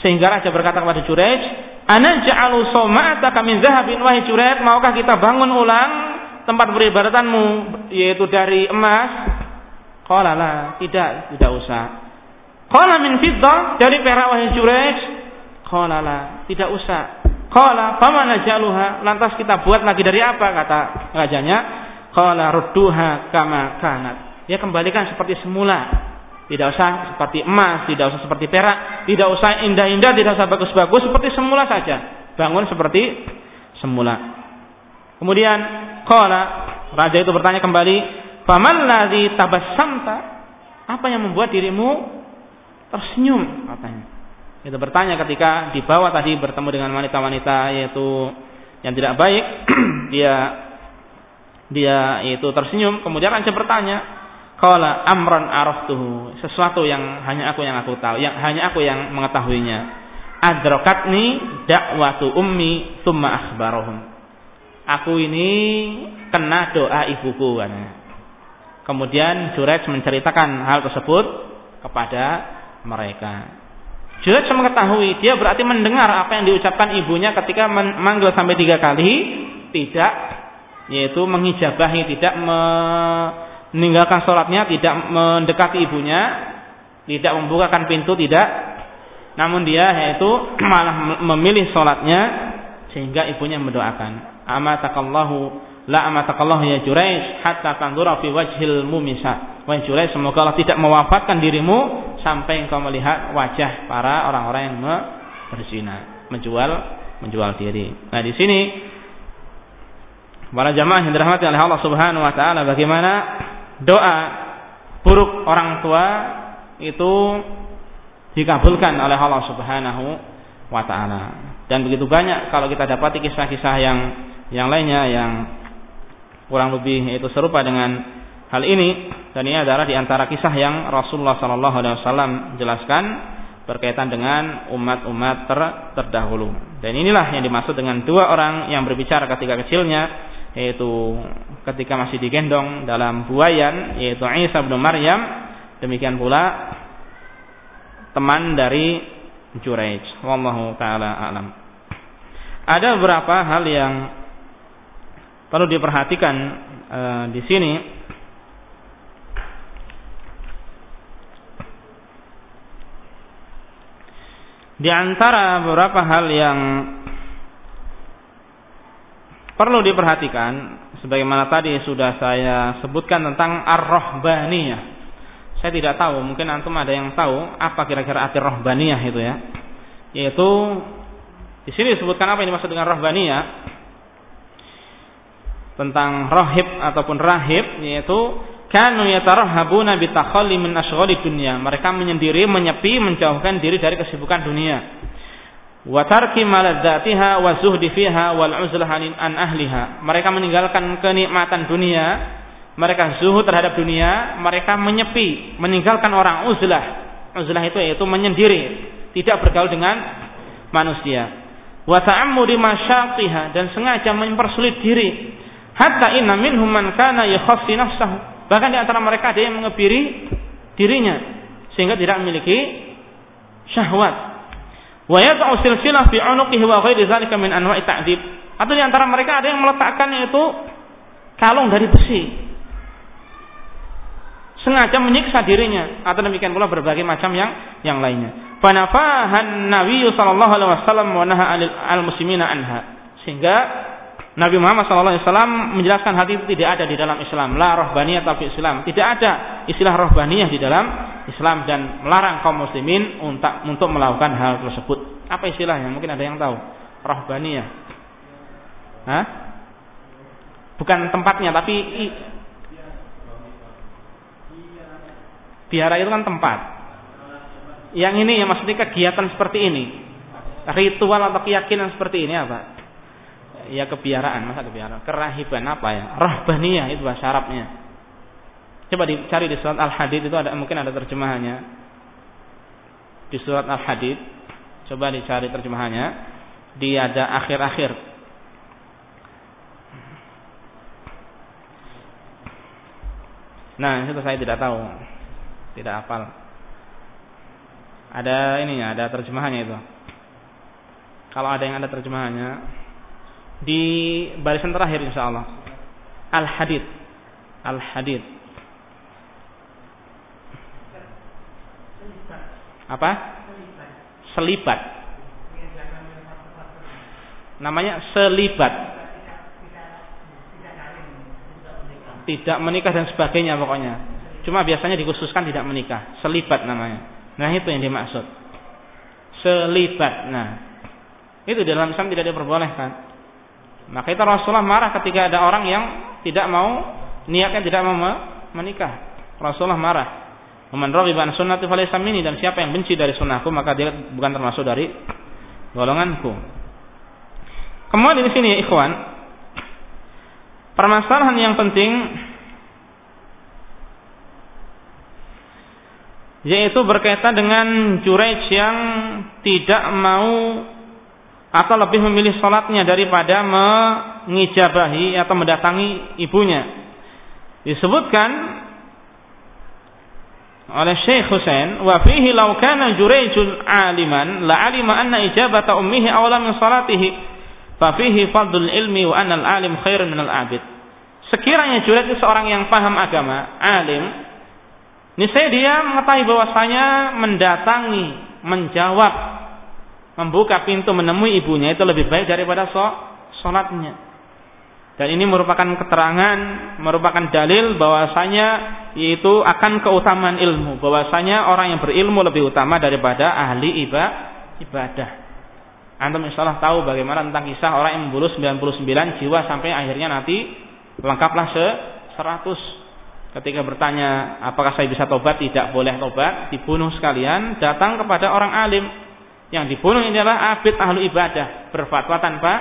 Sehingga raja berkata kepada Jurej, "Ana ja'alu soma'ataka min zahabin wahai Jurej, maukah kita bangun ulang tempat peribadatanmu yaitu dari emas?" Qala la, tidak, tidak usah. Qala min fiddah, dari perak wahai Jurej? Qala la, tidak usah. Qala famana jaluha, lantas kita buat lagi dari apa kata rajanya? Qala rudduha kama kanat. Ya kembalikan seperti semula. Tidak usah seperti emas, tidak usah seperti perak, tidak usah indah-indah, tidak usah bagus-bagus, seperti semula saja. Bangun seperti semula. Kemudian qala raja itu bertanya kembali, "Faman ladzi tabassamta?" Apa yang membuat dirimu tersenyum katanya. Itu bertanya ketika di bawah tadi bertemu dengan wanita-wanita yaitu yang tidak baik, [clears throat] dia dia itu tersenyum, kemudian raja bertanya, "Qala amran araftuhu." Sesuatu yang hanya aku yang aku tahu, yang hanya aku yang mengetahuinya. Adrakatni dakwatu ummi tsumma akhbarahum. Aku ini kena doa ibuku Kemudian Jurej menceritakan hal tersebut kepada mereka. Jurej mengetahui, dia berarti mendengar apa yang diucapkan ibunya ketika memanggil sampai tiga kali, tidak yaitu mengijabahi tidak meninggalkan sholatnya tidak mendekati ibunya tidak membukakan pintu tidak namun dia yaitu [clears throat] malah memilih sholatnya sehingga ibunya mendoakan amatakallahu la amatakallahu ya Juraish hatta tandura fi wajhil mumisa wa Juraish semoga Allah tidak mewafatkan dirimu sampai engkau melihat wajah para orang-orang yang berzina menjual menjual diri nah di sini para jamaah yang dirahmati oleh Allah Subhanahu wa taala bagaimana doa buruk orang tua itu dikabulkan oleh Allah Subhanahu wa taala. Dan begitu banyak kalau kita dapati kisah-kisah yang yang lainnya yang kurang lebih itu serupa dengan hal ini. Dan ini adalah di antara kisah yang Rasulullah sallallahu alaihi wasallam jelaskan berkaitan dengan umat-umat ter, terdahulu. Dan inilah yang dimaksud dengan dua orang yang berbicara ketika kecilnya yaitu ketika masih digendong dalam buayan yaitu Isa bin Maryam. Demikian pula teman dari Juraij wallahu taala alam. Ada beberapa hal yang perlu diperhatikan e, di sini di antara beberapa hal yang perlu diperhatikan sebagaimana tadi sudah saya sebutkan tentang ar-rahbaniyah. Saya tidak tahu, mungkin antum ada yang tahu apa kira-kira arti rahbaniyah itu ya. Yaitu di sini disebutkan apa yang dimaksud dengan rahbaniyah tentang rahib ataupun rahib yaitu kanu yatarahhabuna bitakhalli min asghali dunya. Mereka menyendiri, menyepi, menjauhkan diri dari kesibukan dunia wa tarki maladzatiha wa zuhdi fiha wal uzlah an ahliha. Mereka meninggalkan kenikmatan dunia, mereka zuhud terhadap dunia, mereka menyepi, meninggalkan orang uzlah. Uzlah itu yaitu menyendiri, tidak bergaul dengan manusia. Wa ta'ammudi masyaqiha dan sengaja mempersulit diri. Hatta inna minhum man kana yakhaffi nafsahu. Bahkan di antara mereka ada yang mengebiri dirinya sehingga tidak memiliki syahwat wa yad'u silsilah fi 'unuqihi wa ghairi dzalika min anwa'i ta'dib. Atau di antara mereka ada yang meletakkan yaitu kalung dari besi. sengaja menyiksa dirinya atau demikian pula berbagai macam yang yang lainnya. Fanafahan Nabi sallallahu alaihi wasallam wa naha al muslimina anha. Sehingga Nabi Muhammad SAW menjelaskan hati itu tidak ada di dalam Islam. La rohbaniyah tapi Islam. Tidak ada istilah rohbaniyah di dalam Islam dan melarang kaum muslimin untuk, untuk melakukan hal tersebut. Apa istilahnya? Mungkin ada yang tahu. Rohbaniyah. Hah? Bukan tempatnya tapi biara itu kan tempat. Yang ini yang maksudnya kegiatan seperti ini. Ritual atau keyakinan seperti ini apa? Ya kebiaraan. Masa kebiaraan? Kerahiban apa ya? Rahbaniyah itu bahasa Arabnya. Coba dicari di surat Al-Hadid itu ada mungkin ada terjemahannya. Di surat Al-Hadid coba dicari terjemahannya. Di ada akhir-akhir. Nah itu saya tidak tahu. Tidak hafal. Ada ininya ada terjemahannya itu. Kalau ada yang ada terjemahannya di barisan terakhir insya Allah. Al-Hadid. Al-Hadid. Apa? Selibat. Namanya selibat. Tidak menikah dan sebagainya pokoknya. Cuma biasanya dikhususkan tidak menikah. Selibat namanya. Nah itu yang dimaksud. Selibat. Nah. Itu dalam Islam tidak diperbolehkan. Maka itu Rasulullah marah ketika ada orang yang tidak mau niatnya tidak mau menikah. Rasulullah marah. Man raghiba an sunnati dan siapa yang benci dari sunnahku maka dia bukan termasuk dari golonganku. Kemudian di sini ikhwan, permasalahan yang penting yaitu berkaitan dengan Juraij yang tidak mau atau lebih memilih sholatnya daripada mengijabahi atau mendatangi ibunya. Disebutkan oleh Syekh Husain, wa fihi law kana Jurayjun aliman la alima anna ijabata ummihi awla min salatihi fa fihi fadlul ilmi wa anna al-alim khairun min al-abid. Sekiranya Jurayj itu seorang yang paham agama, alim, niscaya dia mengetahui bahwasanya mendatangi, menjawab membuka pintu menemui ibunya itu lebih baik daripada sholatnya. Dan ini merupakan keterangan, merupakan dalil bahwasanya itu akan keutamaan ilmu. Bahwasanya orang yang berilmu lebih utama daripada ahli ibadah. Antum insyaallah tahu bagaimana tentang kisah orang yang membunuh 99 jiwa sampai akhirnya nanti lengkaplah se 100. Ketika bertanya, apakah saya bisa tobat? Tidak boleh tobat, dibunuh sekalian, datang kepada orang alim yang dibunuh ini adalah abid ahlu ibadah, berfatwa tanpa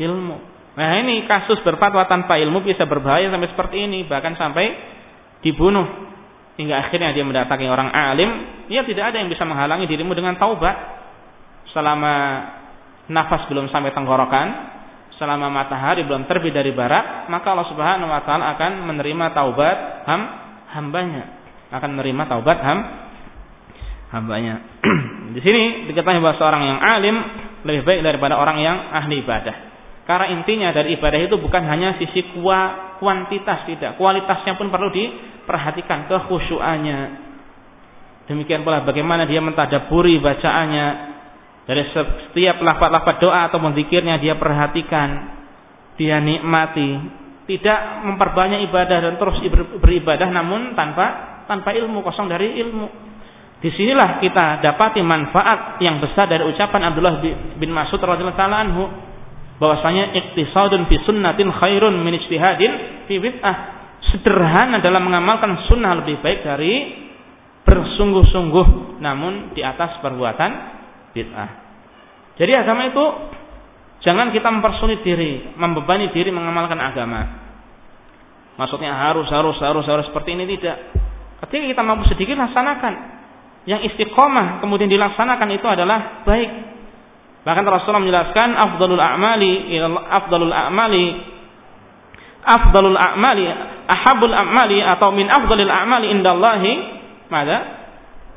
ilmu. Nah ini kasus berfatwa tanpa ilmu bisa berbahaya sampai seperti ini, bahkan sampai dibunuh. Hingga akhirnya dia mendatangi orang alim, dia tidak ada yang bisa menghalangi dirimu dengan taubat. Selama nafas belum sampai tenggorokan, selama matahari belum terbit dari barat, maka Allah Subhanahu wa taala akan menerima taubat ham hambanya. Akan menerima taubat ham hambanya. [clears throat] Di sini diketahui bahwa seorang yang alim lebih baik daripada orang yang ahli ibadah. Karena intinya dari ibadah itu bukan hanya sisi kuantitas tidak, kualitasnya pun perlu diperhatikan kekhusyuannya. Demikian pula bagaimana dia mentadaburi bacaannya dari setiap lafaz-lafaz doa atau menzikirnya dia perhatikan, dia nikmati, tidak memperbanyak ibadah dan terus beribadah namun tanpa tanpa ilmu kosong dari ilmu. Di sinilah kita dapati manfaat yang besar dari ucapan Abdullah bin Mas'ud radhiyallahu taala anhu bahwasanya iktisadun fi sunnatin khairun min ijtihadin fi bid'ah. Sederhana dalam mengamalkan sunnah lebih baik dari bersungguh-sungguh namun di atas perbuatan bid'ah. Jadi agama itu jangan kita mempersulit diri, membebani diri mengamalkan agama. Maksudnya harus harus harus harus seperti ini tidak. Ketika kita mampu sedikit laksanakan yang istiqomah kemudian dilaksanakan itu adalah baik. Bahkan Rasulullah menjelaskan afdalul a'mali afdalul a'mali afdalul a'mali ahabul a'mali atau min afdalil a'mali indallahi mada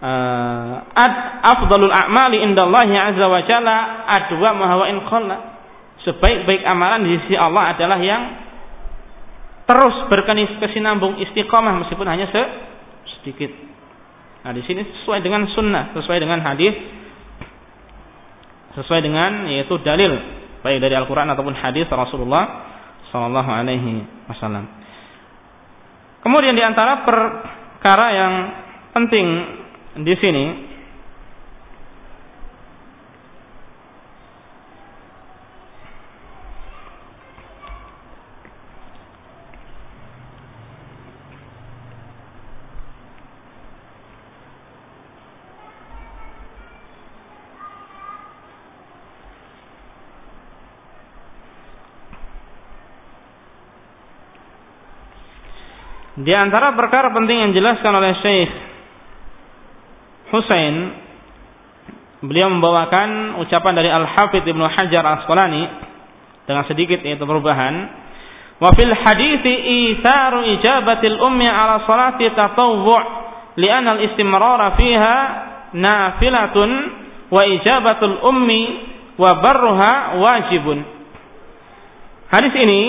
uh, ad afdalul a'mali indallahi azza wa jalla adwa ma in qalla sebaik-baik amalan di sisi Allah adalah yang terus berkesinambung istiqomah meskipun hanya se sedikit. Nah, di sini sesuai dengan sunnah, sesuai dengan hadis, sesuai dengan yaitu dalil baik dari Al-Qur'an ataupun hadis Rasulullah sallallahu alaihi wasallam. Kemudian di antara perkara yang penting di sini Di antara perkara penting yang dijelaskan oleh Syekh Husain beliau membawakan ucapan dari Al-Hafidh Ibnu Hajar Asqalani dengan sedikit yaitu perubahan. Wa fil hadithi itharu ijabatil ummi ala salati tatawwu' li'anna al-istimrara fiha nafilatun wa ijabatul ummi wa barruha wajibun. Hadis ini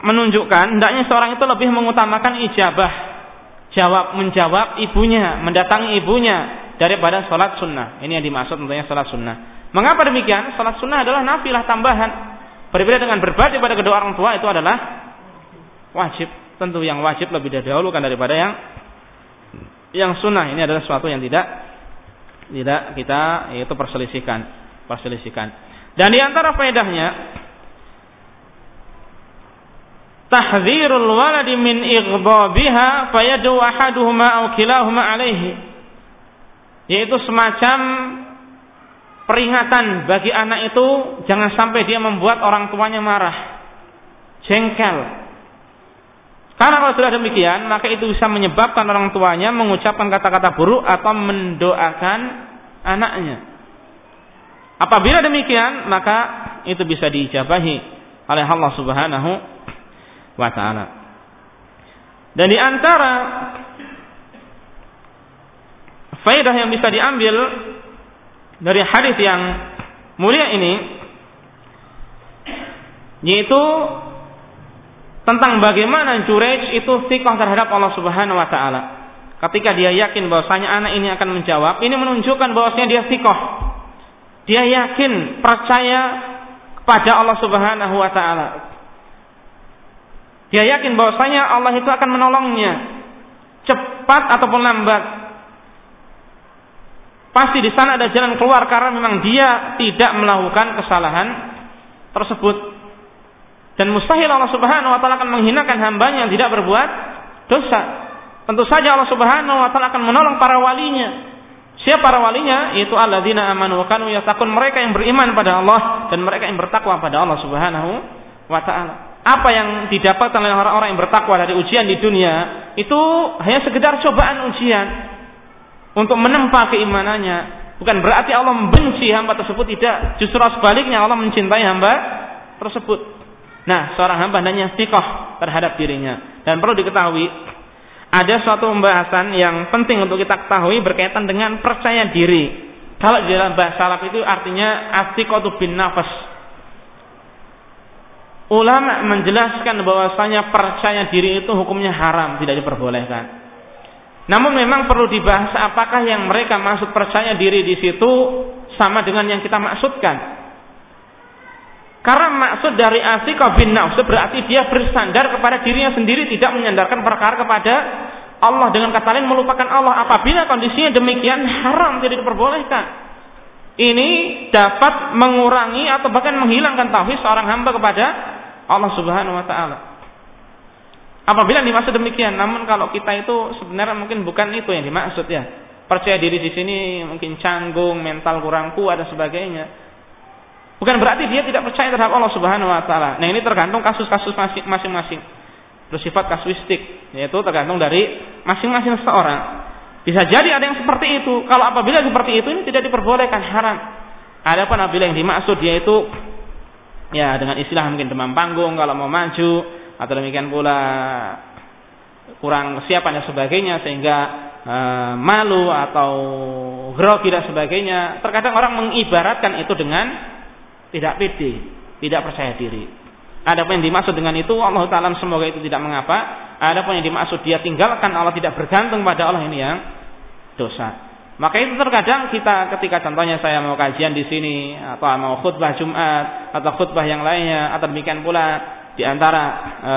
menunjukkan hendaknya seorang itu lebih mengutamakan ijabah. Jawab menjawab ibunya mendatangi ibunya daripada sholat sunnah. Ini yang dimaksud tentunya sholat sunnah. Mengapa demikian? Sholat sunnah adalah nafilah tambahan. Berbeda dengan berbakti pada kedua orang tua itu adalah wajib. Tentu yang wajib lebih dahulukan daripada yang yang sunnah. Ini adalah sesuatu yang tidak tidak kita yaitu perselisihkan perselisihkan. Dan di antara faedahnya tahdzirul waladi min ighdhabiha fayadu ahaduhuma aw kilahuma alaihi. Yaitu semacam peringatan bagi anak itu jangan sampai dia membuat orang tuanya marah. Jengkel. Karena kalau sudah demikian maka itu bisa menyebabkan orang tuanya mengucapkan kata-kata buruk atau mendoakan anaknya. Apabila demikian maka itu bisa diijabahi oleh Allah Subhanahu wa taala. Dan di antara faedah yang bisa diambil dari hadis yang mulia ini yaitu tentang bagaimana Jurej itu sikoh terhadap Allah Subhanahu wa taala. Ketika dia yakin bahwasanya anak ini akan menjawab, ini menunjukkan bahwasanya dia sikoh. Dia yakin, percaya kepada Allah Subhanahu wa taala. Dia yakin bahwasanya Allah itu akan menolongnya cepat ataupun lambat. Pasti di sana ada jalan keluar karena memang dia tidak melakukan kesalahan tersebut. Dan mustahil Allah Subhanahu wa taala akan menghinakan hambanya yang tidak berbuat dosa. Tentu saja Allah Subhanahu wa taala akan menolong para walinya. Siapa para walinya? Itu alladzina amanu wa kanu yattaqun, mereka yang beriman pada Allah dan mereka yang bertakwa pada Allah Subhanahu wa taala apa yang didapatkan oleh orang-orang yang bertakwa dari ujian di dunia itu hanya sekedar cobaan ujian untuk menempa keimanannya. Bukan berarti Allah membenci hamba tersebut tidak, justru sebaliknya Allah mencintai hamba tersebut. Nah, seorang hamba hanya istiqoh terhadap dirinya. Dan perlu diketahui ada suatu pembahasan yang penting untuk kita ketahui berkaitan dengan percaya diri. Kalau di dalam bahasa Arab itu artinya astiqotu bin nafas Ulama menjelaskan bahwasanya percaya diri itu hukumnya haram, tidak diperbolehkan. Namun memang perlu dibahas apakah yang mereka maksud percaya diri di situ sama dengan yang kita maksudkan. Karena maksud dari asika bin nafs berarti dia bersandar kepada dirinya sendiri tidak menyandarkan perkara kepada Allah dengan kata lain melupakan Allah. Apabila kondisinya demikian haram tidak diperbolehkan. Ini dapat mengurangi atau bahkan menghilangkan tauhid seorang hamba kepada Allah Subhanahu wa taala. Apabila dimaksud demikian, namun kalau kita itu sebenarnya mungkin bukan itu yang dimaksud ya. Percaya diri di sini mungkin canggung, mental kurang kuat dan sebagainya. Bukan berarti dia tidak percaya terhadap Allah Subhanahu wa taala. Nah, ini tergantung kasus-kasus masing-masing. Bersifat kasuistik, yaitu tergantung dari masing-masing seorang. Bisa jadi ada yang seperti itu. Kalau apabila seperti itu ini tidak diperbolehkan haram. Adapun apabila yang dimaksud yaitu ya dengan istilah mungkin demam panggung kalau mau maju atau demikian pula kurang kesiapan dan sebagainya sehingga e, malu atau grogi dan sebagainya terkadang orang mengibaratkan itu dengan tidak pede tidak percaya diri ada apa yang dimaksud dengan itu Allah taala semoga itu tidak mengapa Adapun yang dimaksud dia tinggalkan Allah tidak bergantung pada Allah ini yang dosa. Maka itu terkadang kita ketika contohnya saya mau kajian di sini atau mau khutbah Jumat atau khutbah yang lainnya atau demikian pula di antara e,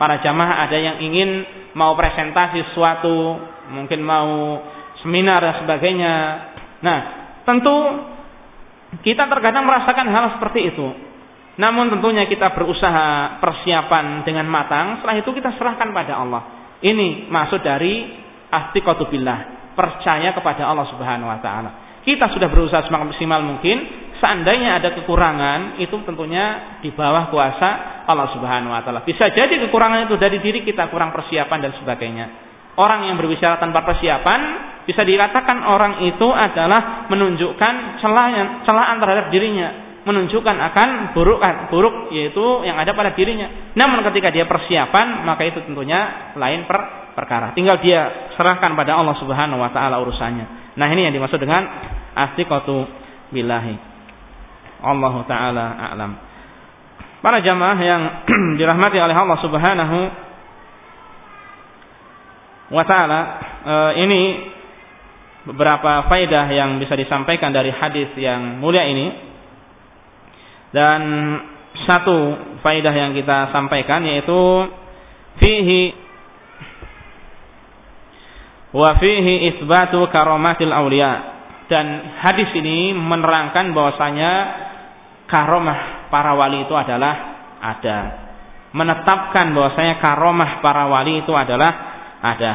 para jamaah ada yang ingin mau presentasi suatu mungkin mau seminar dan sebagainya. Nah, tentu kita terkadang merasakan hal seperti itu. Namun tentunya kita berusaha persiapan dengan matang, setelah itu kita serahkan pada Allah. Ini maksud dari billah percaya kepada Allah Subhanahu wa taala. Kita sudah berusaha semaksimal mungkin, seandainya ada kekurangan itu tentunya di bawah kuasa Allah Subhanahu wa taala. Bisa jadi kekurangan itu dari diri kita kurang persiapan dan sebagainya. Orang yang berbicara tanpa persiapan bisa dikatakan orang itu adalah menunjukkan celah celaan terhadap dirinya, menunjukkan akan buruk buruk yaitu yang ada pada dirinya. Namun ketika dia persiapan maka itu tentunya lain per perkara. Tinggal dia serahkan pada Allah Subhanahu wa taala urusannya. Nah, ini yang dimaksud dengan astiqatu billahi. Allah taala a'lam. Para jamaah yang [clears throat] dirahmati oleh Allah Subhanahu wa taala, eh, ini beberapa faedah yang bisa disampaikan dari hadis yang mulia ini. Dan satu faedah yang kita sampaikan yaitu fihi wa fihi isbatu karomatil aulia dan hadis ini menerangkan bahwasanya karomah para wali itu adalah ada. Menetapkan bahwasanya karomah para wali itu adalah ada.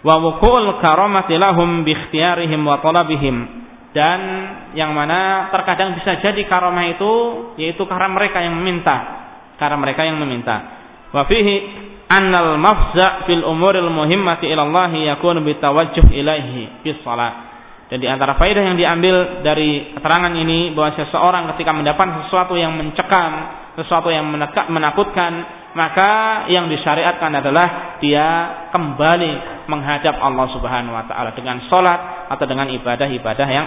Wa wukul karomati lahum bi ikhtiyarihim wa talabihim. Dan yang mana terkadang bisa jadi karomah itu yaitu karena mereka yang meminta. Karena mereka yang meminta. Wa fihi annal mafza fil umuril muhimmati ila Allah yakunu ilaihi bis salat. Dan di antara faedah yang diambil dari keterangan ini bahwa seseorang ketika mendapat sesuatu yang mencekam, sesuatu yang menakutkan, maka yang disyariatkan adalah dia kembali menghadap Allah Subhanahu wa taala dengan salat atau dengan ibadah-ibadah yang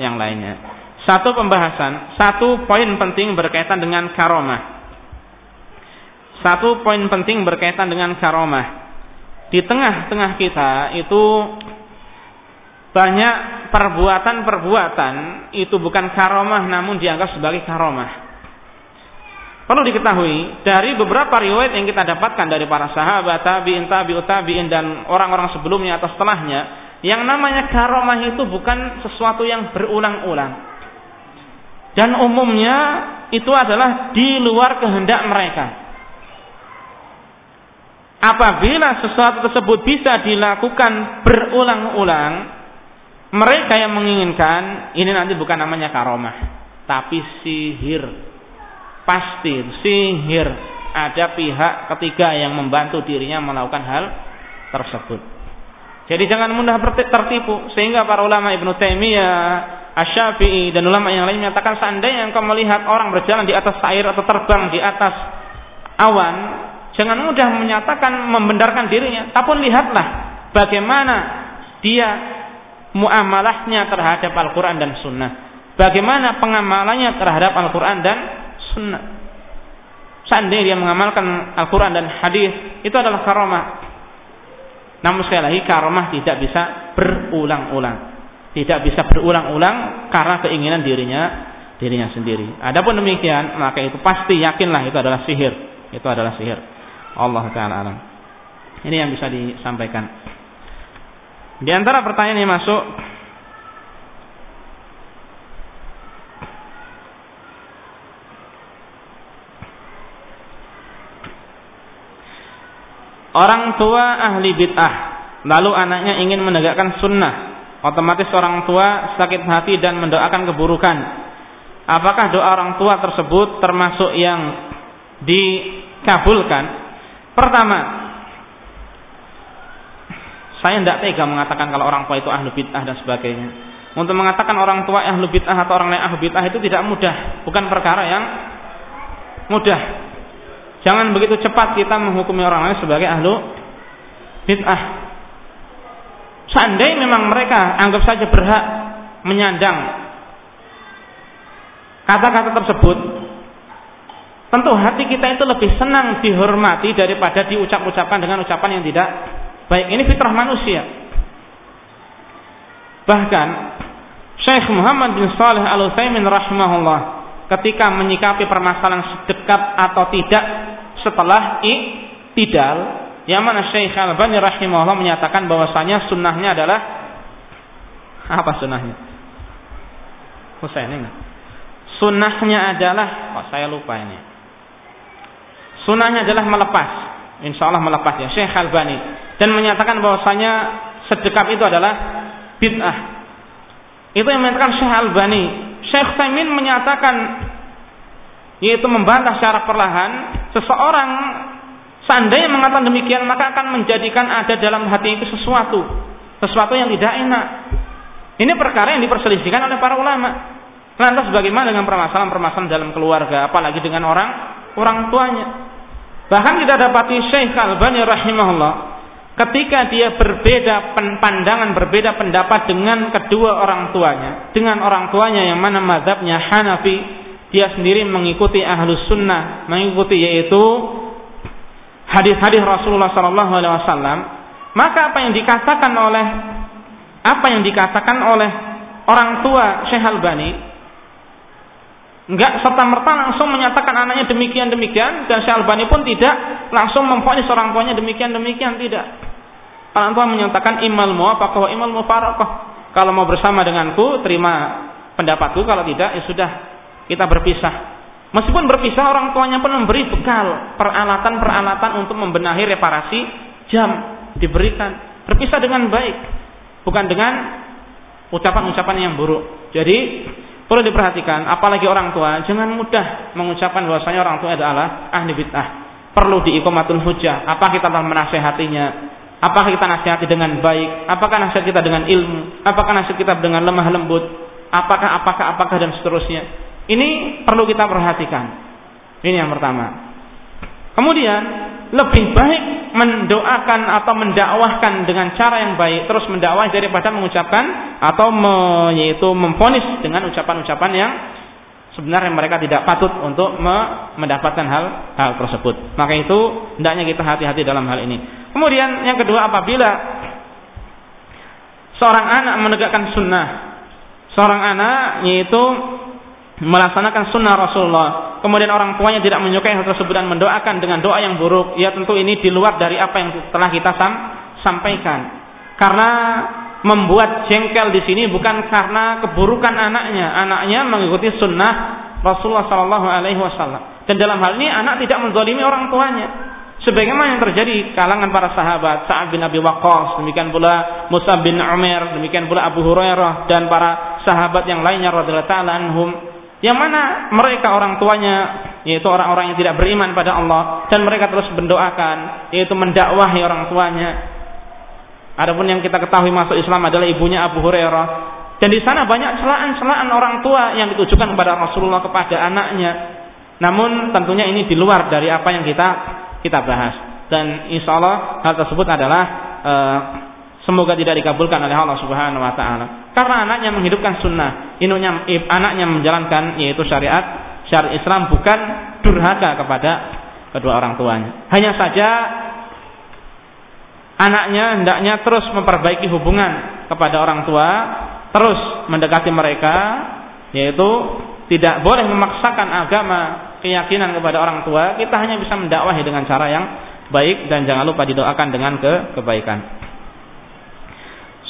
yang lainnya. Satu pembahasan, satu poin penting berkaitan dengan karomah. Satu poin penting berkaitan dengan karomah. Di tengah-tengah kita itu banyak perbuatan-perbuatan itu bukan karomah namun dianggap sebagai karomah. Perlu diketahui dari beberapa riwayat yang kita dapatkan dari para sahabat, tabiin, tabiut tabiin dan orang-orang sebelumnya atau setelahnya, yang namanya karomah itu bukan sesuatu yang berulang-ulang. Dan umumnya itu adalah di luar kehendak mereka. Apabila sesuatu tersebut bisa dilakukan berulang-ulang, mereka yang menginginkan ini nanti bukan namanya karomah, tapi sihir. Pasti sihir. Ada pihak ketiga yang membantu dirinya melakukan hal tersebut. Jadi jangan mudah tertipu sehingga para ulama Ibnu Taimiyah, Asy-Syafi'i dan ulama yang lain menyatakan seandainya engkau melihat orang berjalan di atas air atau terbang di atas awan, Jangan mudah menyatakan membenarkan dirinya, tapi lihatlah bagaimana dia muamalahnya terhadap Al-Quran dan Sunnah. Bagaimana pengamalannya terhadap Al-Quran dan Sunnah. Seandainya dia mengamalkan Al-Quran dan hadis itu adalah karomah. Namun sekali lagi karomah tidak bisa berulang-ulang. Tidak bisa berulang-ulang karena keinginan dirinya dirinya sendiri. Adapun demikian, maka itu pasti yakinlah itu adalah sihir. Itu adalah sihir. Allah taala alam. Ini yang bisa disampaikan. Di antara pertanyaan yang masuk Orang tua ahli bid'ah Lalu anaknya ingin menegakkan sunnah Otomatis orang tua sakit hati dan mendoakan keburukan Apakah doa orang tua tersebut termasuk yang dikabulkan Pertama, saya tidak tega mengatakan kalau orang tua itu ahlu bid'ah dan sebagainya. Untuk mengatakan orang tua ahlu bid'ah atau orang lain ahlu bid'ah itu tidak mudah, bukan perkara yang mudah. Jangan begitu cepat kita menghukumi orang lain sebagai ahlu bid'ah. Seandainya memang mereka anggap saja berhak menyandang kata-kata tersebut, tentu hati kita itu lebih senang dihormati daripada diucap-ucapkan dengan ucapan yang tidak baik. Ini fitrah manusia. Bahkan Syekh Muhammad bin Saleh Al Utsaimin rahimahullah ketika menyikapi permasalahan sedekat atau tidak setelah i'tidal yang mana Syekh Al-Bani rahimahullah menyatakan bahwasanya sunnahnya adalah apa sunnahnya? Husain ingat. Sunnahnya adalah, oh saya lupa ini. Sunnahnya adalah melepas. Insya Allah melepas ya. Syekh Al-Bani. Dan menyatakan bahwasanya sedekap itu adalah bid'ah. Itu yang menyatakan Syekh Al-Bani. Syekh Taimin menyatakan yaitu membantah secara perlahan seseorang seandainya mengatakan demikian maka akan menjadikan ada dalam hati itu sesuatu sesuatu yang tidak enak ini perkara yang diperselisihkan oleh para ulama lantas bagaimana dengan permasalahan-permasalahan dalam keluarga apalagi dengan orang orang tuanya Bahkan kita dapati Syekh Al-Bani rahimahullah ketika dia berbeda pandangan, berbeda pendapat dengan kedua orang tuanya, dengan orang tuanya yang mana mazhabnya Hanafi, dia sendiri mengikuti ahlus sunnah, mengikuti yaitu hadis-hadis Rasulullah Sallallahu Alaihi Wasallam, maka apa yang dikatakan oleh apa yang dikatakan oleh orang tua Syekh Al-Bani Enggak serta merta langsung menyatakan anaknya demikian demikian dan Syalbani pun tidak langsung memfonis orang tuanya demikian demikian tidak. Orang tua menyatakan imal apakah wa imal mufarakah. Kalau mau bersama denganku terima pendapatku kalau tidak ya sudah kita berpisah. Meskipun berpisah orang tuanya pun memberi bekal peralatan-peralatan untuk membenahi reparasi jam diberikan. Berpisah dengan baik bukan dengan ucapan-ucapan yang buruk. Jadi Perlu diperhatikan, apalagi orang tua, jangan mudah mengucapkan bahwasanya orang tua adalah ahli bid'ah. Perlu diikomatul hujah. Apa kita telah menasehatinya? Apakah kita nasihati dengan baik? Apakah nasihat kita dengan ilmu? Apakah nasihat kita dengan lemah lembut? Apakah, apakah, apakah dan seterusnya? Ini perlu kita perhatikan. Ini yang pertama. Kemudian lebih baik mendoakan atau mendakwahkan dengan cara yang baik terus mendakwah daripada mengucapkan atau me, yaitu memfonis dengan ucapan-ucapan yang sebenarnya mereka tidak patut untuk me, mendapatkan hal hal tersebut. Maka itu hendaknya kita hati-hati dalam hal ini. Kemudian yang kedua apabila seorang anak menegakkan sunnah, seorang anak yaitu melaksanakan sunnah Rasulullah, kemudian orang tuanya tidak menyukai hal tersebut dan mendoakan dengan doa yang buruk, ya tentu ini di luar dari apa yang telah kita sam sampaikan. Karena membuat jengkel di sini bukan karena keburukan anaknya, anaknya mengikuti sunnah Rasulullah Shallallahu Alaihi Wasallam. Dan dalam hal ini anak tidak menzalimi orang tuanya. Sebagaimana yang terjadi kalangan para sahabat Sa'ad bin Abi Waqqas, demikian pula Musa bin Umar, demikian pula Abu Hurairah dan para sahabat yang lainnya radhiyallahu anhum yang mana mereka orang tuanya yaitu orang-orang yang tidak beriman pada Allah dan mereka terus mendoakan yaitu mendakwahi orang tuanya. Adapun yang kita ketahui masuk Islam adalah ibunya Abu Hurairah dan di sana banyak celaan-celaan orang tua yang ditujukan kepada Rasulullah kepada anaknya. Namun tentunya ini di luar dari apa yang kita kita bahas dan insya Allah hal tersebut adalah uh, semoga tidak dikabulkan oleh Allah Subhanahu wa taala. Karena anaknya menghidupkan sunnah, inunya, anaknya menjalankan yaitu syariat, syariat Islam bukan durhaka kepada kedua orang tuanya. Hanya saja anaknya hendaknya terus memperbaiki hubungan kepada orang tua, terus mendekati mereka, yaitu tidak boleh memaksakan agama keyakinan kepada orang tua. Kita hanya bisa mendakwahi dengan cara yang baik dan jangan lupa didoakan dengan ke kebaikan.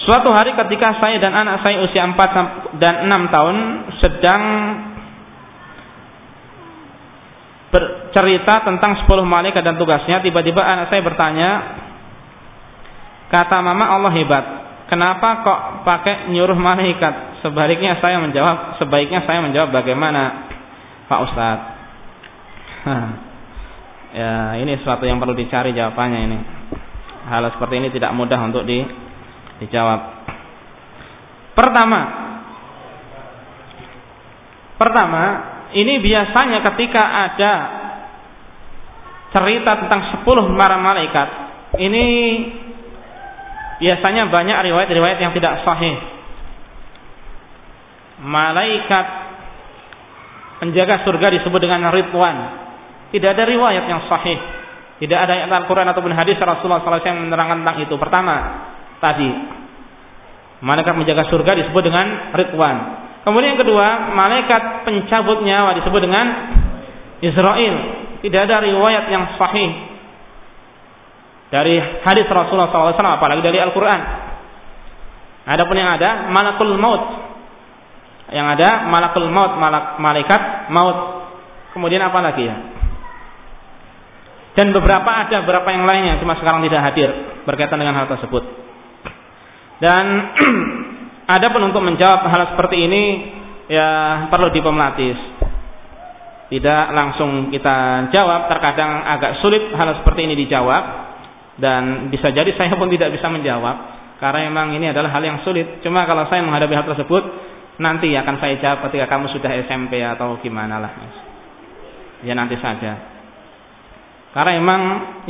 Suatu hari ketika saya dan anak saya usia 4 dan 6 tahun sedang bercerita tentang 10 malaikat dan tugasnya, tiba-tiba anak saya bertanya, kata mama Allah hebat, kenapa kok pakai nyuruh malaikat? Sebaliknya saya menjawab, sebaiknya saya menjawab bagaimana Pak Ustadz? [laughs] ya ini sesuatu yang perlu dicari jawabannya ini. Hal seperti ini tidak mudah untuk di Dijawab. Pertama, pertama ini biasanya ketika ada cerita tentang sepuluh para malaikat, ini biasanya banyak riwayat-riwayat yang tidak sahih. Malaikat penjaga surga disebut dengan Ridwan. Tidak ada riwayat yang sahih. Tidak ada ayat Al-Quran ataupun hadis Rasulullah SAW yang menerangkan tentang itu. Pertama, tadi malaikat menjaga surga disebut dengan Ridwan. Kemudian yang kedua, malaikat pencabut nyawa disebut dengan Israel. Tidak ada riwayat yang sahih dari hadis Rasulullah SAW, apalagi dari Al-Quran. Adapun yang ada, malakul maut. Yang ada, malakul maut, malaikat maut. Kemudian apa lagi ya? Dan beberapa ada beberapa yang lainnya, cuma sekarang tidak hadir berkaitan dengan hal tersebut. Dan [clears throat] ada pun untuk menjawab hal seperti ini ya perlu dipematis. Tidak langsung kita jawab, terkadang agak sulit hal seperti ini dijawab dan bisa jadi saya pun tidak bisa menjawab karena memang ini adalah hal yang sulit. Cuma kalau saya menghadapi hal tersebut nanti akan saya jawab ketika kamu sudah SMP atau gimana lah. Ya nanti saja. Karena memang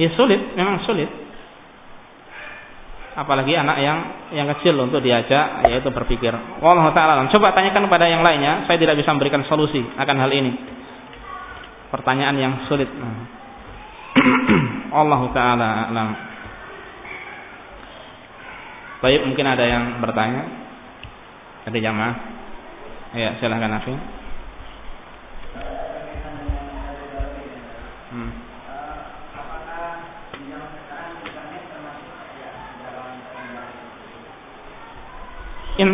ya sulit, memang sulit. Apalagi anak yang yang kecil untuk diajak yaitu berpikir. Wallahu taala. Coba tanyakan kepada yang lainnya, saya tidak bisa memberikan solusi akan hal ini. Pertanyaan yang sulit. [clears throat] Allah taala alam. Baik, mungkin ada yang bertanya. Ada jamaah. Ya, silahkan Afi. In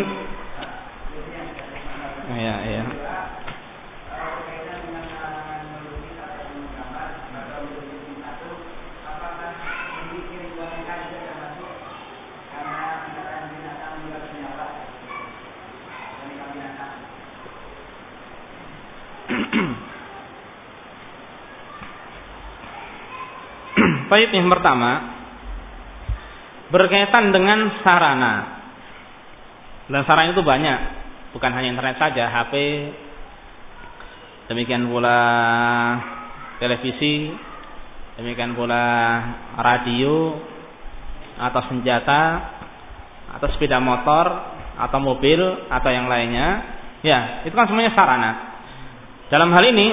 ya ya [clears throat] Baik yang pertama berkaitan dengan sarana dan sarana itu banyak, bukan hanya internet saja, HP, demikian pula televisi, demikian pula radio atau senjata atau sepeda motor atau mobil atau yang lainnya. Ya, itu kan semuanya sarana. Dalam hal ini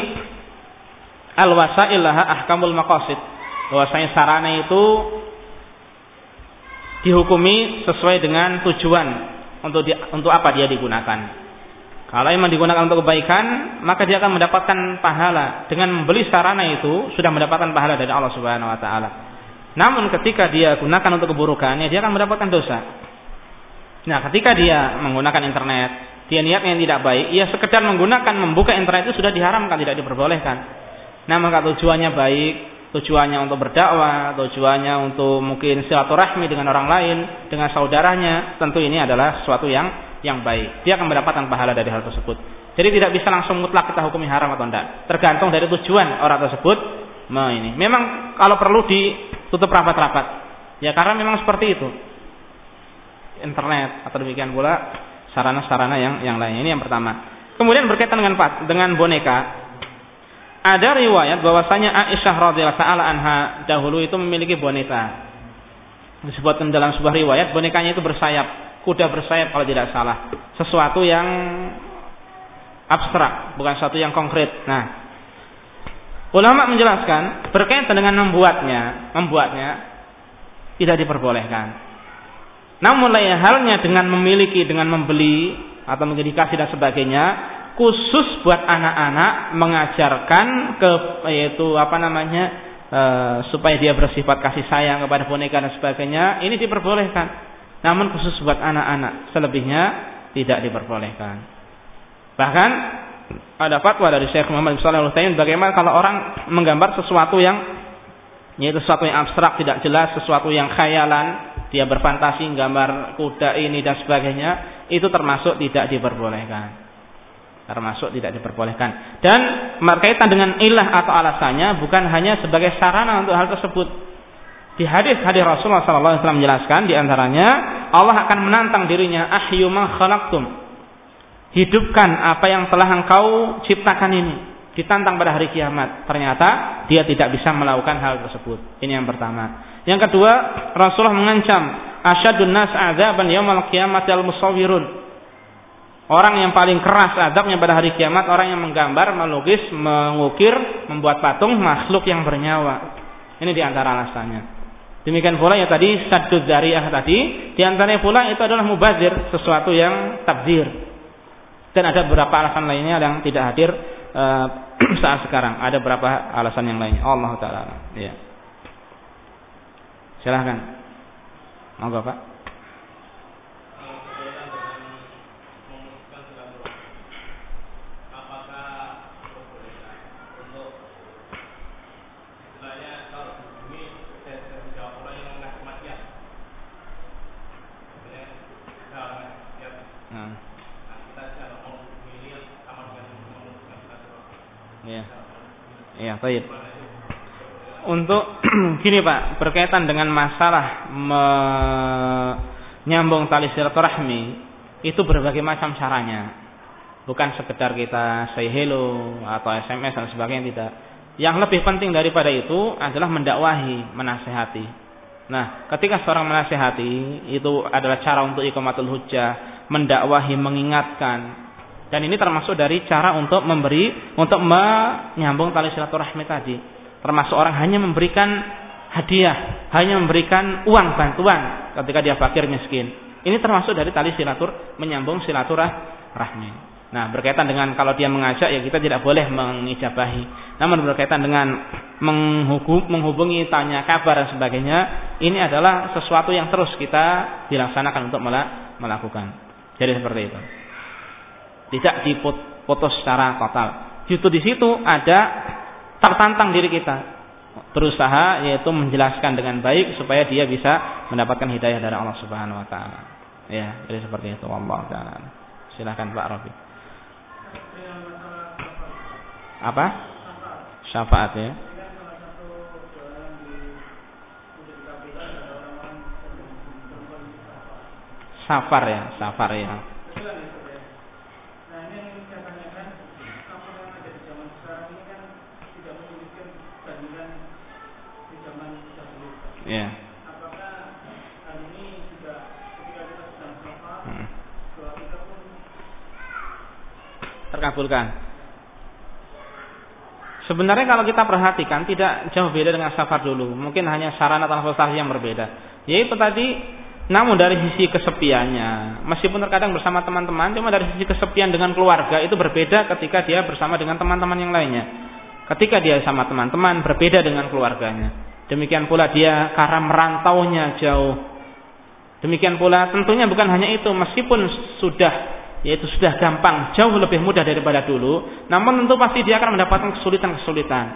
al-wasail ahkamul maqasid. Bahwasanya sarana itu dihukumi sesuai dengan tujuan untuk di, untuk apa dia digunakan. Kalau memang digunakan untuk kebaikan, maka dia akan mendapatkan pahala. Dengan membeli sarana itu sudah mendapatkan pahala dari Allah Subhanahu wa taala. Namun ketika dia gunakan untuk keburukan, ya dia akan mendapatkan dosa. Nah, ketika dia menggunakan internet, dia niatnya yang tidak baik, ia sekedar menggunakan membuka internet itu sudah diharamkan, tidak diperbolehkan. Nah, maka tujuannya baik, tujuannya untuk berdakwah, tujuannya untuk mungkin silaturahmi dengan orang lain, dengan saudaranya, tentu ini adalah sesuatu yang yang baik. Dia akan mendapatkan pahala dari hal tersebut. Jadi tidak bisa langsung mutlak kita hukumi haram atau tidak. Tergantung dari tujuan orang tersebut. Nah ini. Memang kalau perlu ditutup rapat-rapat. Ya karena memang seperti itu. Internet atau demikian pula sarana-sarana yang yang lain. Ini yang pertama. Kemudian berkaitan dengan dengan boneka, ada riwayat bahwasanya Aisyah radhiyallahu taala anha dahulu itu memiliki boneka. Disebutkan dalam sebuah riwayat bonekanya itu bersayap, kuda bersayap kalau tidak salah. Sesuatu yang abstrak, bukan sesuatu yang konkret. Nah, ulama menjelaskan berkaitan dengan membuatnya, membuatnya tidak diperbolehkan. Namun lain halnya dengan memiliki, dengan membeli atau menjadi kasih dan sebagainya, khusus buat anak-anak mengajarkan ke yaitu apa namanya e, supaya dia bersifat kasih sayang kepada boneka dan sebagainya ini diperbolehkan. Namun khusus buat anak-anak selebihnya tidak diperbolehkan. Bahkan ada fatwa dari Syekh Muhammad bin Shalih bagaimana kalau orang menggambar sesuatu yang yaitu sesuatu yang abstrak tidak jelas sesuatu yang khayalan dia berfantasi gambar kuda ini dan sebagainya itu termasuk tidak diperbolehkan termasuk tidak diperbolehkan. Dan berkaitan dengan ilah atau alasannya bukan hanya sebagai sarana untuk hal tersebut. Di hadis-hadis Rasulullah SAW menjelaskan di antaranya Allah akan menantang dirinya ahyu ma khalaqtum. Hidupkan apa yang telah engkau ciptakan ini. Ditantang pada hari kiamat. Ternyata dia tidak bisa melakukan hal tersebut. Ini yang pertama. Yang kedua, Rasulullah mengancam asyadun nas azaban yaumal qiyamati al musawwirun Orang yang paling keras adabnya pada hari kiamat orang yang menggambar, melukis, mengukir, membuat patung makhluk yang bernyawa. Ini di antara alasannya. Demikian pula yang tadi sadud dariyah tadi, di antaranya pula itu adalah mubazir, sesuatu yang tabdir. Dan ada beberapa alasan lainnya yang tidak hadir uh, [clears throat] saat sekarang. Ada beberapa alasan yang lainnya. Allah taala. Ya. Silahkan. Monggo Pak. Ya, baik. Untuk [clears throat] gini Pak, berkaitan dengan masalah menyambung tali silaturahmi itu berbagai macam caranya. Bukan sekedar kita say hello atau SMS dan sebagainya tidak. Yang lebih penting daripada itu adalah mendakwahi, menasehati. Nah, ketika seorang menasehati itu adalah cara untuk ikomatul hujjah, mendakwahi, mengingatkan, dan ini termasuk dari cara untuk memberi, untuk menyambung tali silaturahmi tadi. Termasuk orang hanya memberikan hadiah, hanya memberikan uang bantuan ketika dia fakir miskin. Ini termasuk dari tali silatur, menyambung silaturahmi. Nah, berkaitan dengan kalau dia mengajak ya kita tidak boleh mengijabahi. Namun berkaitan dengan menghubungi, tanya kabar dan sebagainya, ini adalah sesuatu yang terus kita dilaksanakan untuk melakukan. Jadi seperti itu tidak diputus secara total. Justru di situ ada tertantang diri kita berusaha yaitu menjelaskan dengan baik supaya dia bisa mendapatkan hidayah dari Allah Subhanahu wa taala. Ya, jadi seperti itu Allah taala. Silakan Pak Robi. Apa? Syafaat ya. Safar ya, safar ya. Sholat, hmm. terkabulkan? Sebenarnya kalau kita perhatikan tidak jauh beda dengan safar dulu. Mungkin hanya sarana transportasi yang berbeda. Yaitu tadi namun dari sisi kesepiannya, meskipun terkadang bersama teman-teman, cuma dari sisi kesepian dengan keluarga itu berbeda ketika dia bersama dengan teman-teman yang lainnya. Ketika dia sama teman-teman berbeda dengan keluarganya. Demikian pula dia karena merantaunya jauh. Demikian pula tentunya bukan hanya itu, meskipun sudah yaitu sudah gampang, jauh lebih mudah daripada dulu, namun tentu pasti dia akan mendapatkan kesulitan-kesulitan.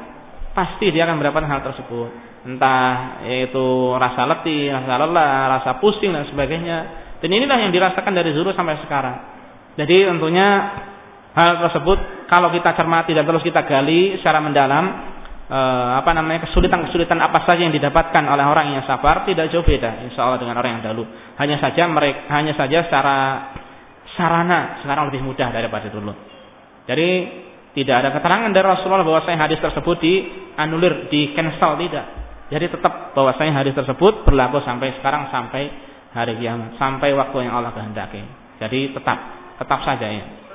Pasti dia akan mendapatkan hal tersebut. Entah yaitu rasa letih, rasa lelah, rasa pusing dan sebagainya. Dan inilah yang dirasakan dari dulu sampai sekarang. Jadi tentunya hal tersebut kalau kita cermati dan terus kita gali secara mendalam, uh, apa namanya kesulitan-kesulitan apa saja yang didapatkan oleh orang yang sabar tidak jauh beda insya Allah dengan orang yang dahulu. Hanya saja mereka hanya saja secara sarana sekarang lebih mudah daripada dulu. Jadi tidak ada keterangan dari Rasulullah bahwa saya hadis tersebut dianulir di cancel tidak. Jadi tetap bahwa saya hadis tersebut berlaku sampai sekarang sampai hari kiamat sampai waktu yang Allah kehendaki. Jadi tetap tetap saja ya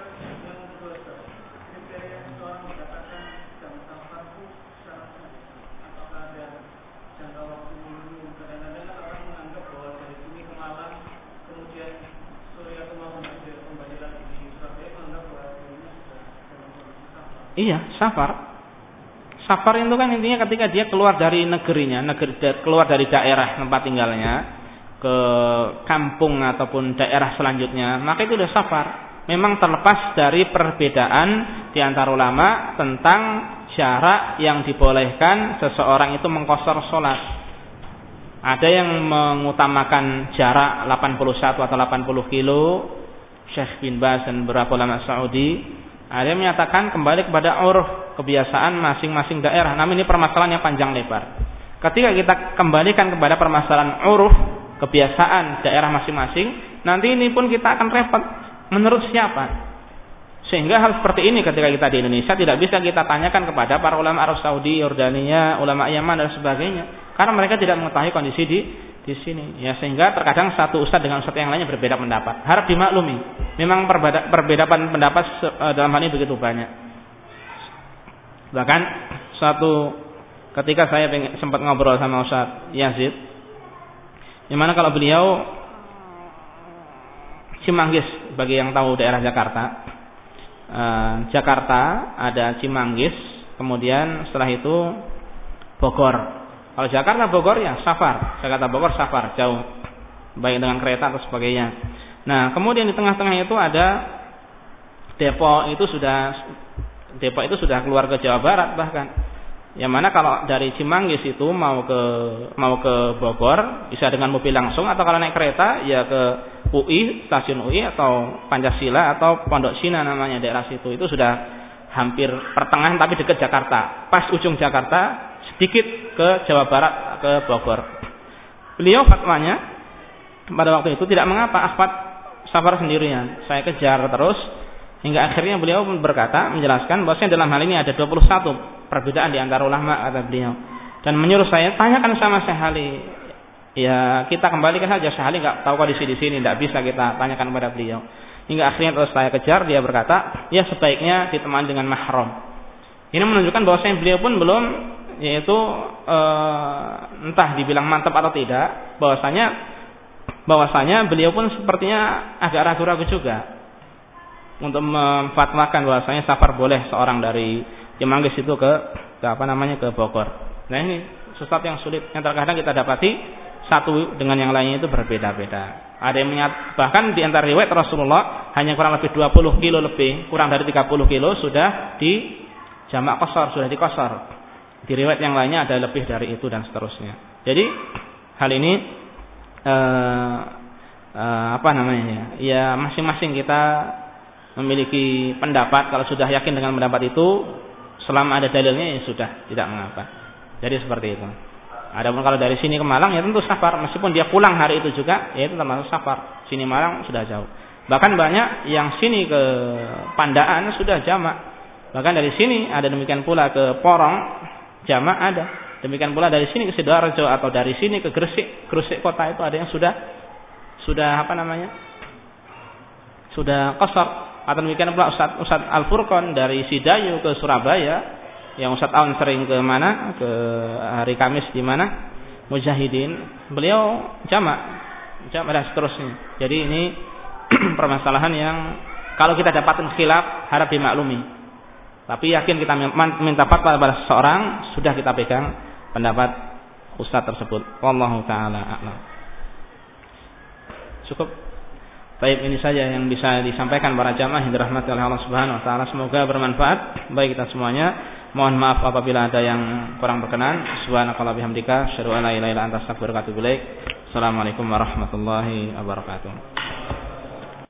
Iya, safar. Safar itu kan intinya ketika dia keluar dari negerinya, negeri keluar dari daerah tempat tinggalnya ke kampung ataupun daerah selanjutnya, maka itu sudah safar. Memang terlepas dari perbedaan di antara ulama tentang cara yang dibolehkan seseorang itu mengkosor sholat. Ada yang mengutamakan jarak 81 atau 80 kilo, Syekh bin Baz dan beberapa ulama Saudi ada yang menyatakan kembali kepada uruf kebiasaan masing-masing daerah. Namun ini permasalahan yang panjang lebar. Ketika kita kembalikan kepada permasalahan uruf kebiasaan daerah masing-masing, nanti ini pun kita akan repot menurut siapa. Sehingga hal seperti ini ketika kita di Indonesia tidak bisa kita tanyakan kepada para ulama Arab Saudi, Yordania, ulama Yaman dan sebagainya. Karena mereka tidak mengetahui kondisi di di sini. Ya sehingga terkadang satu ustadz dengan ustadz yang lainnya berbeda pendapat. Harap dimaklumi. Memang perbeda, perbedaan pendapat eh, dalam hal ini begitu banyak. Bahkan suatu ketika saya sempat ngobrol sama Ustaz Yazid, di mana kalau beliau Cimanggis bagi yang tahu daerah Jakarta, eh, Jakarta ada Cimanggis, kemudian setelah itu Bogor, kalau Jakarta Bogor ya safar, Jakarta Bogor safar. Jauh, baik dengan kereta atau sebagainya. Nah kemudian di tengah-tengah itu ada Depok itu sudah Depok itu sudah keluar ke Jawa Barat bahkan. Yang mana kalau dari Cimanggis itu mau ke mau ke Bogor bisa dengan mobil langsung atau kalau naik kereta ya ke UI stasiun UI atau Pancasila atau Pondok Cina namanya daerah situ. Itu sudah hampir pertengahan tapi dekat Jakarta. Pas ujung Jakarta sedikit ke Jawa Barat ke Bogor. Beliau fatwanya pada waktu itu tidak mengapa Ahmad safar sendirian. Saya kejar terus hingga akhirnya beliau berkata menjelaskan bahwasanya dalam hal ini ada 21 perbedaan di antara ulama kata beliau. Dan menyuruh saya tanyakan sama Syekh Ali. Ya kita kembalikan saja Syekh Ali nggak tahu kondisi di sini, tidak bisa kita tanyakan kepada beliau. Hingga akhirnya terus saya kejar, dia berkata, ya sebaiknya ditemani dengan mahram. Ini menunjukkan bahwasanya beliau pun belum yaitu e, entah dibilang mantap atau tidak bahwasanya bahwasanya beliau pun sepertinya agak ragu-ragu juga untuk memfatwakan bahwasanya safar boleh seorang dari Cimanggis itu ke, ke apa namanya ke Bogor. Nah ini sesuatu yang sulit yang terkadang kita dapati satu dengan yang lainnya itu berbeda-beda. Ada yang menyat, bahkan di antara riwayat Rasulullah hanya kurang lebih 20 kilo lebih, kurang dari 30 kilo sudah di jamak kosor, sudah dikosor. Di riwayat yang lainnya ada lebih dari itu dan seterusnya. Jadi hal ini uh, uh, apa namanya ya? Ya masing-masing kita memiliki pendapat. Kalau sudah yakin dengan pendapat itu, selama ada dalilnya ya sudah tidak mengapa. Jadi seperti itu. Adapun kalau dari sini ke Malang ya tentu safar meskipun dia pulang hari itu juga ya itu termasuk safar. Sini Malang sudah jauh. Bahkan banyak yang sini ke Pandaan sudah jamak. Bahkan dari sini ada demikian pula ke Porong Jamak ada. Demikian pula dari sini ke Sidoarjo atau dari sini ke Gresik, Gresik kota itu ada yang sudah sudah apa namanya? Sudah kosor. Atau demikian pula Ustaz, Ustaz Al Furqon dari Sidayu ke Surabaya, yang Ustaz Aun sering ke mana? Ke hari Kamis di mana? Mujahidin. Beliau jamak, jamak dan seterusnya. Jadi ini [clears throat] permasalahan yang kalau kita dapatkan khilaf harap dimaklumi. Tapi yakin kita minta fatwa pada seseorang, sudah kita pegang pendapat ustaz tersebut. Wallahu taala a'lam. Cukup. Baik ini saja yang bisa disampaikan para jamaah yang dirahmati oleh Allah Subhanahu wa taala. Semoga bermanfaat bagi kita semuanya. Mohon maaf apabila ada yang kurang berkenan. Subhanakallah bihamdika, asyhadu an la ilaha illa anta astaghfiruka wa atubu. Assalamualaikum warahmatullahi wabarakatuh.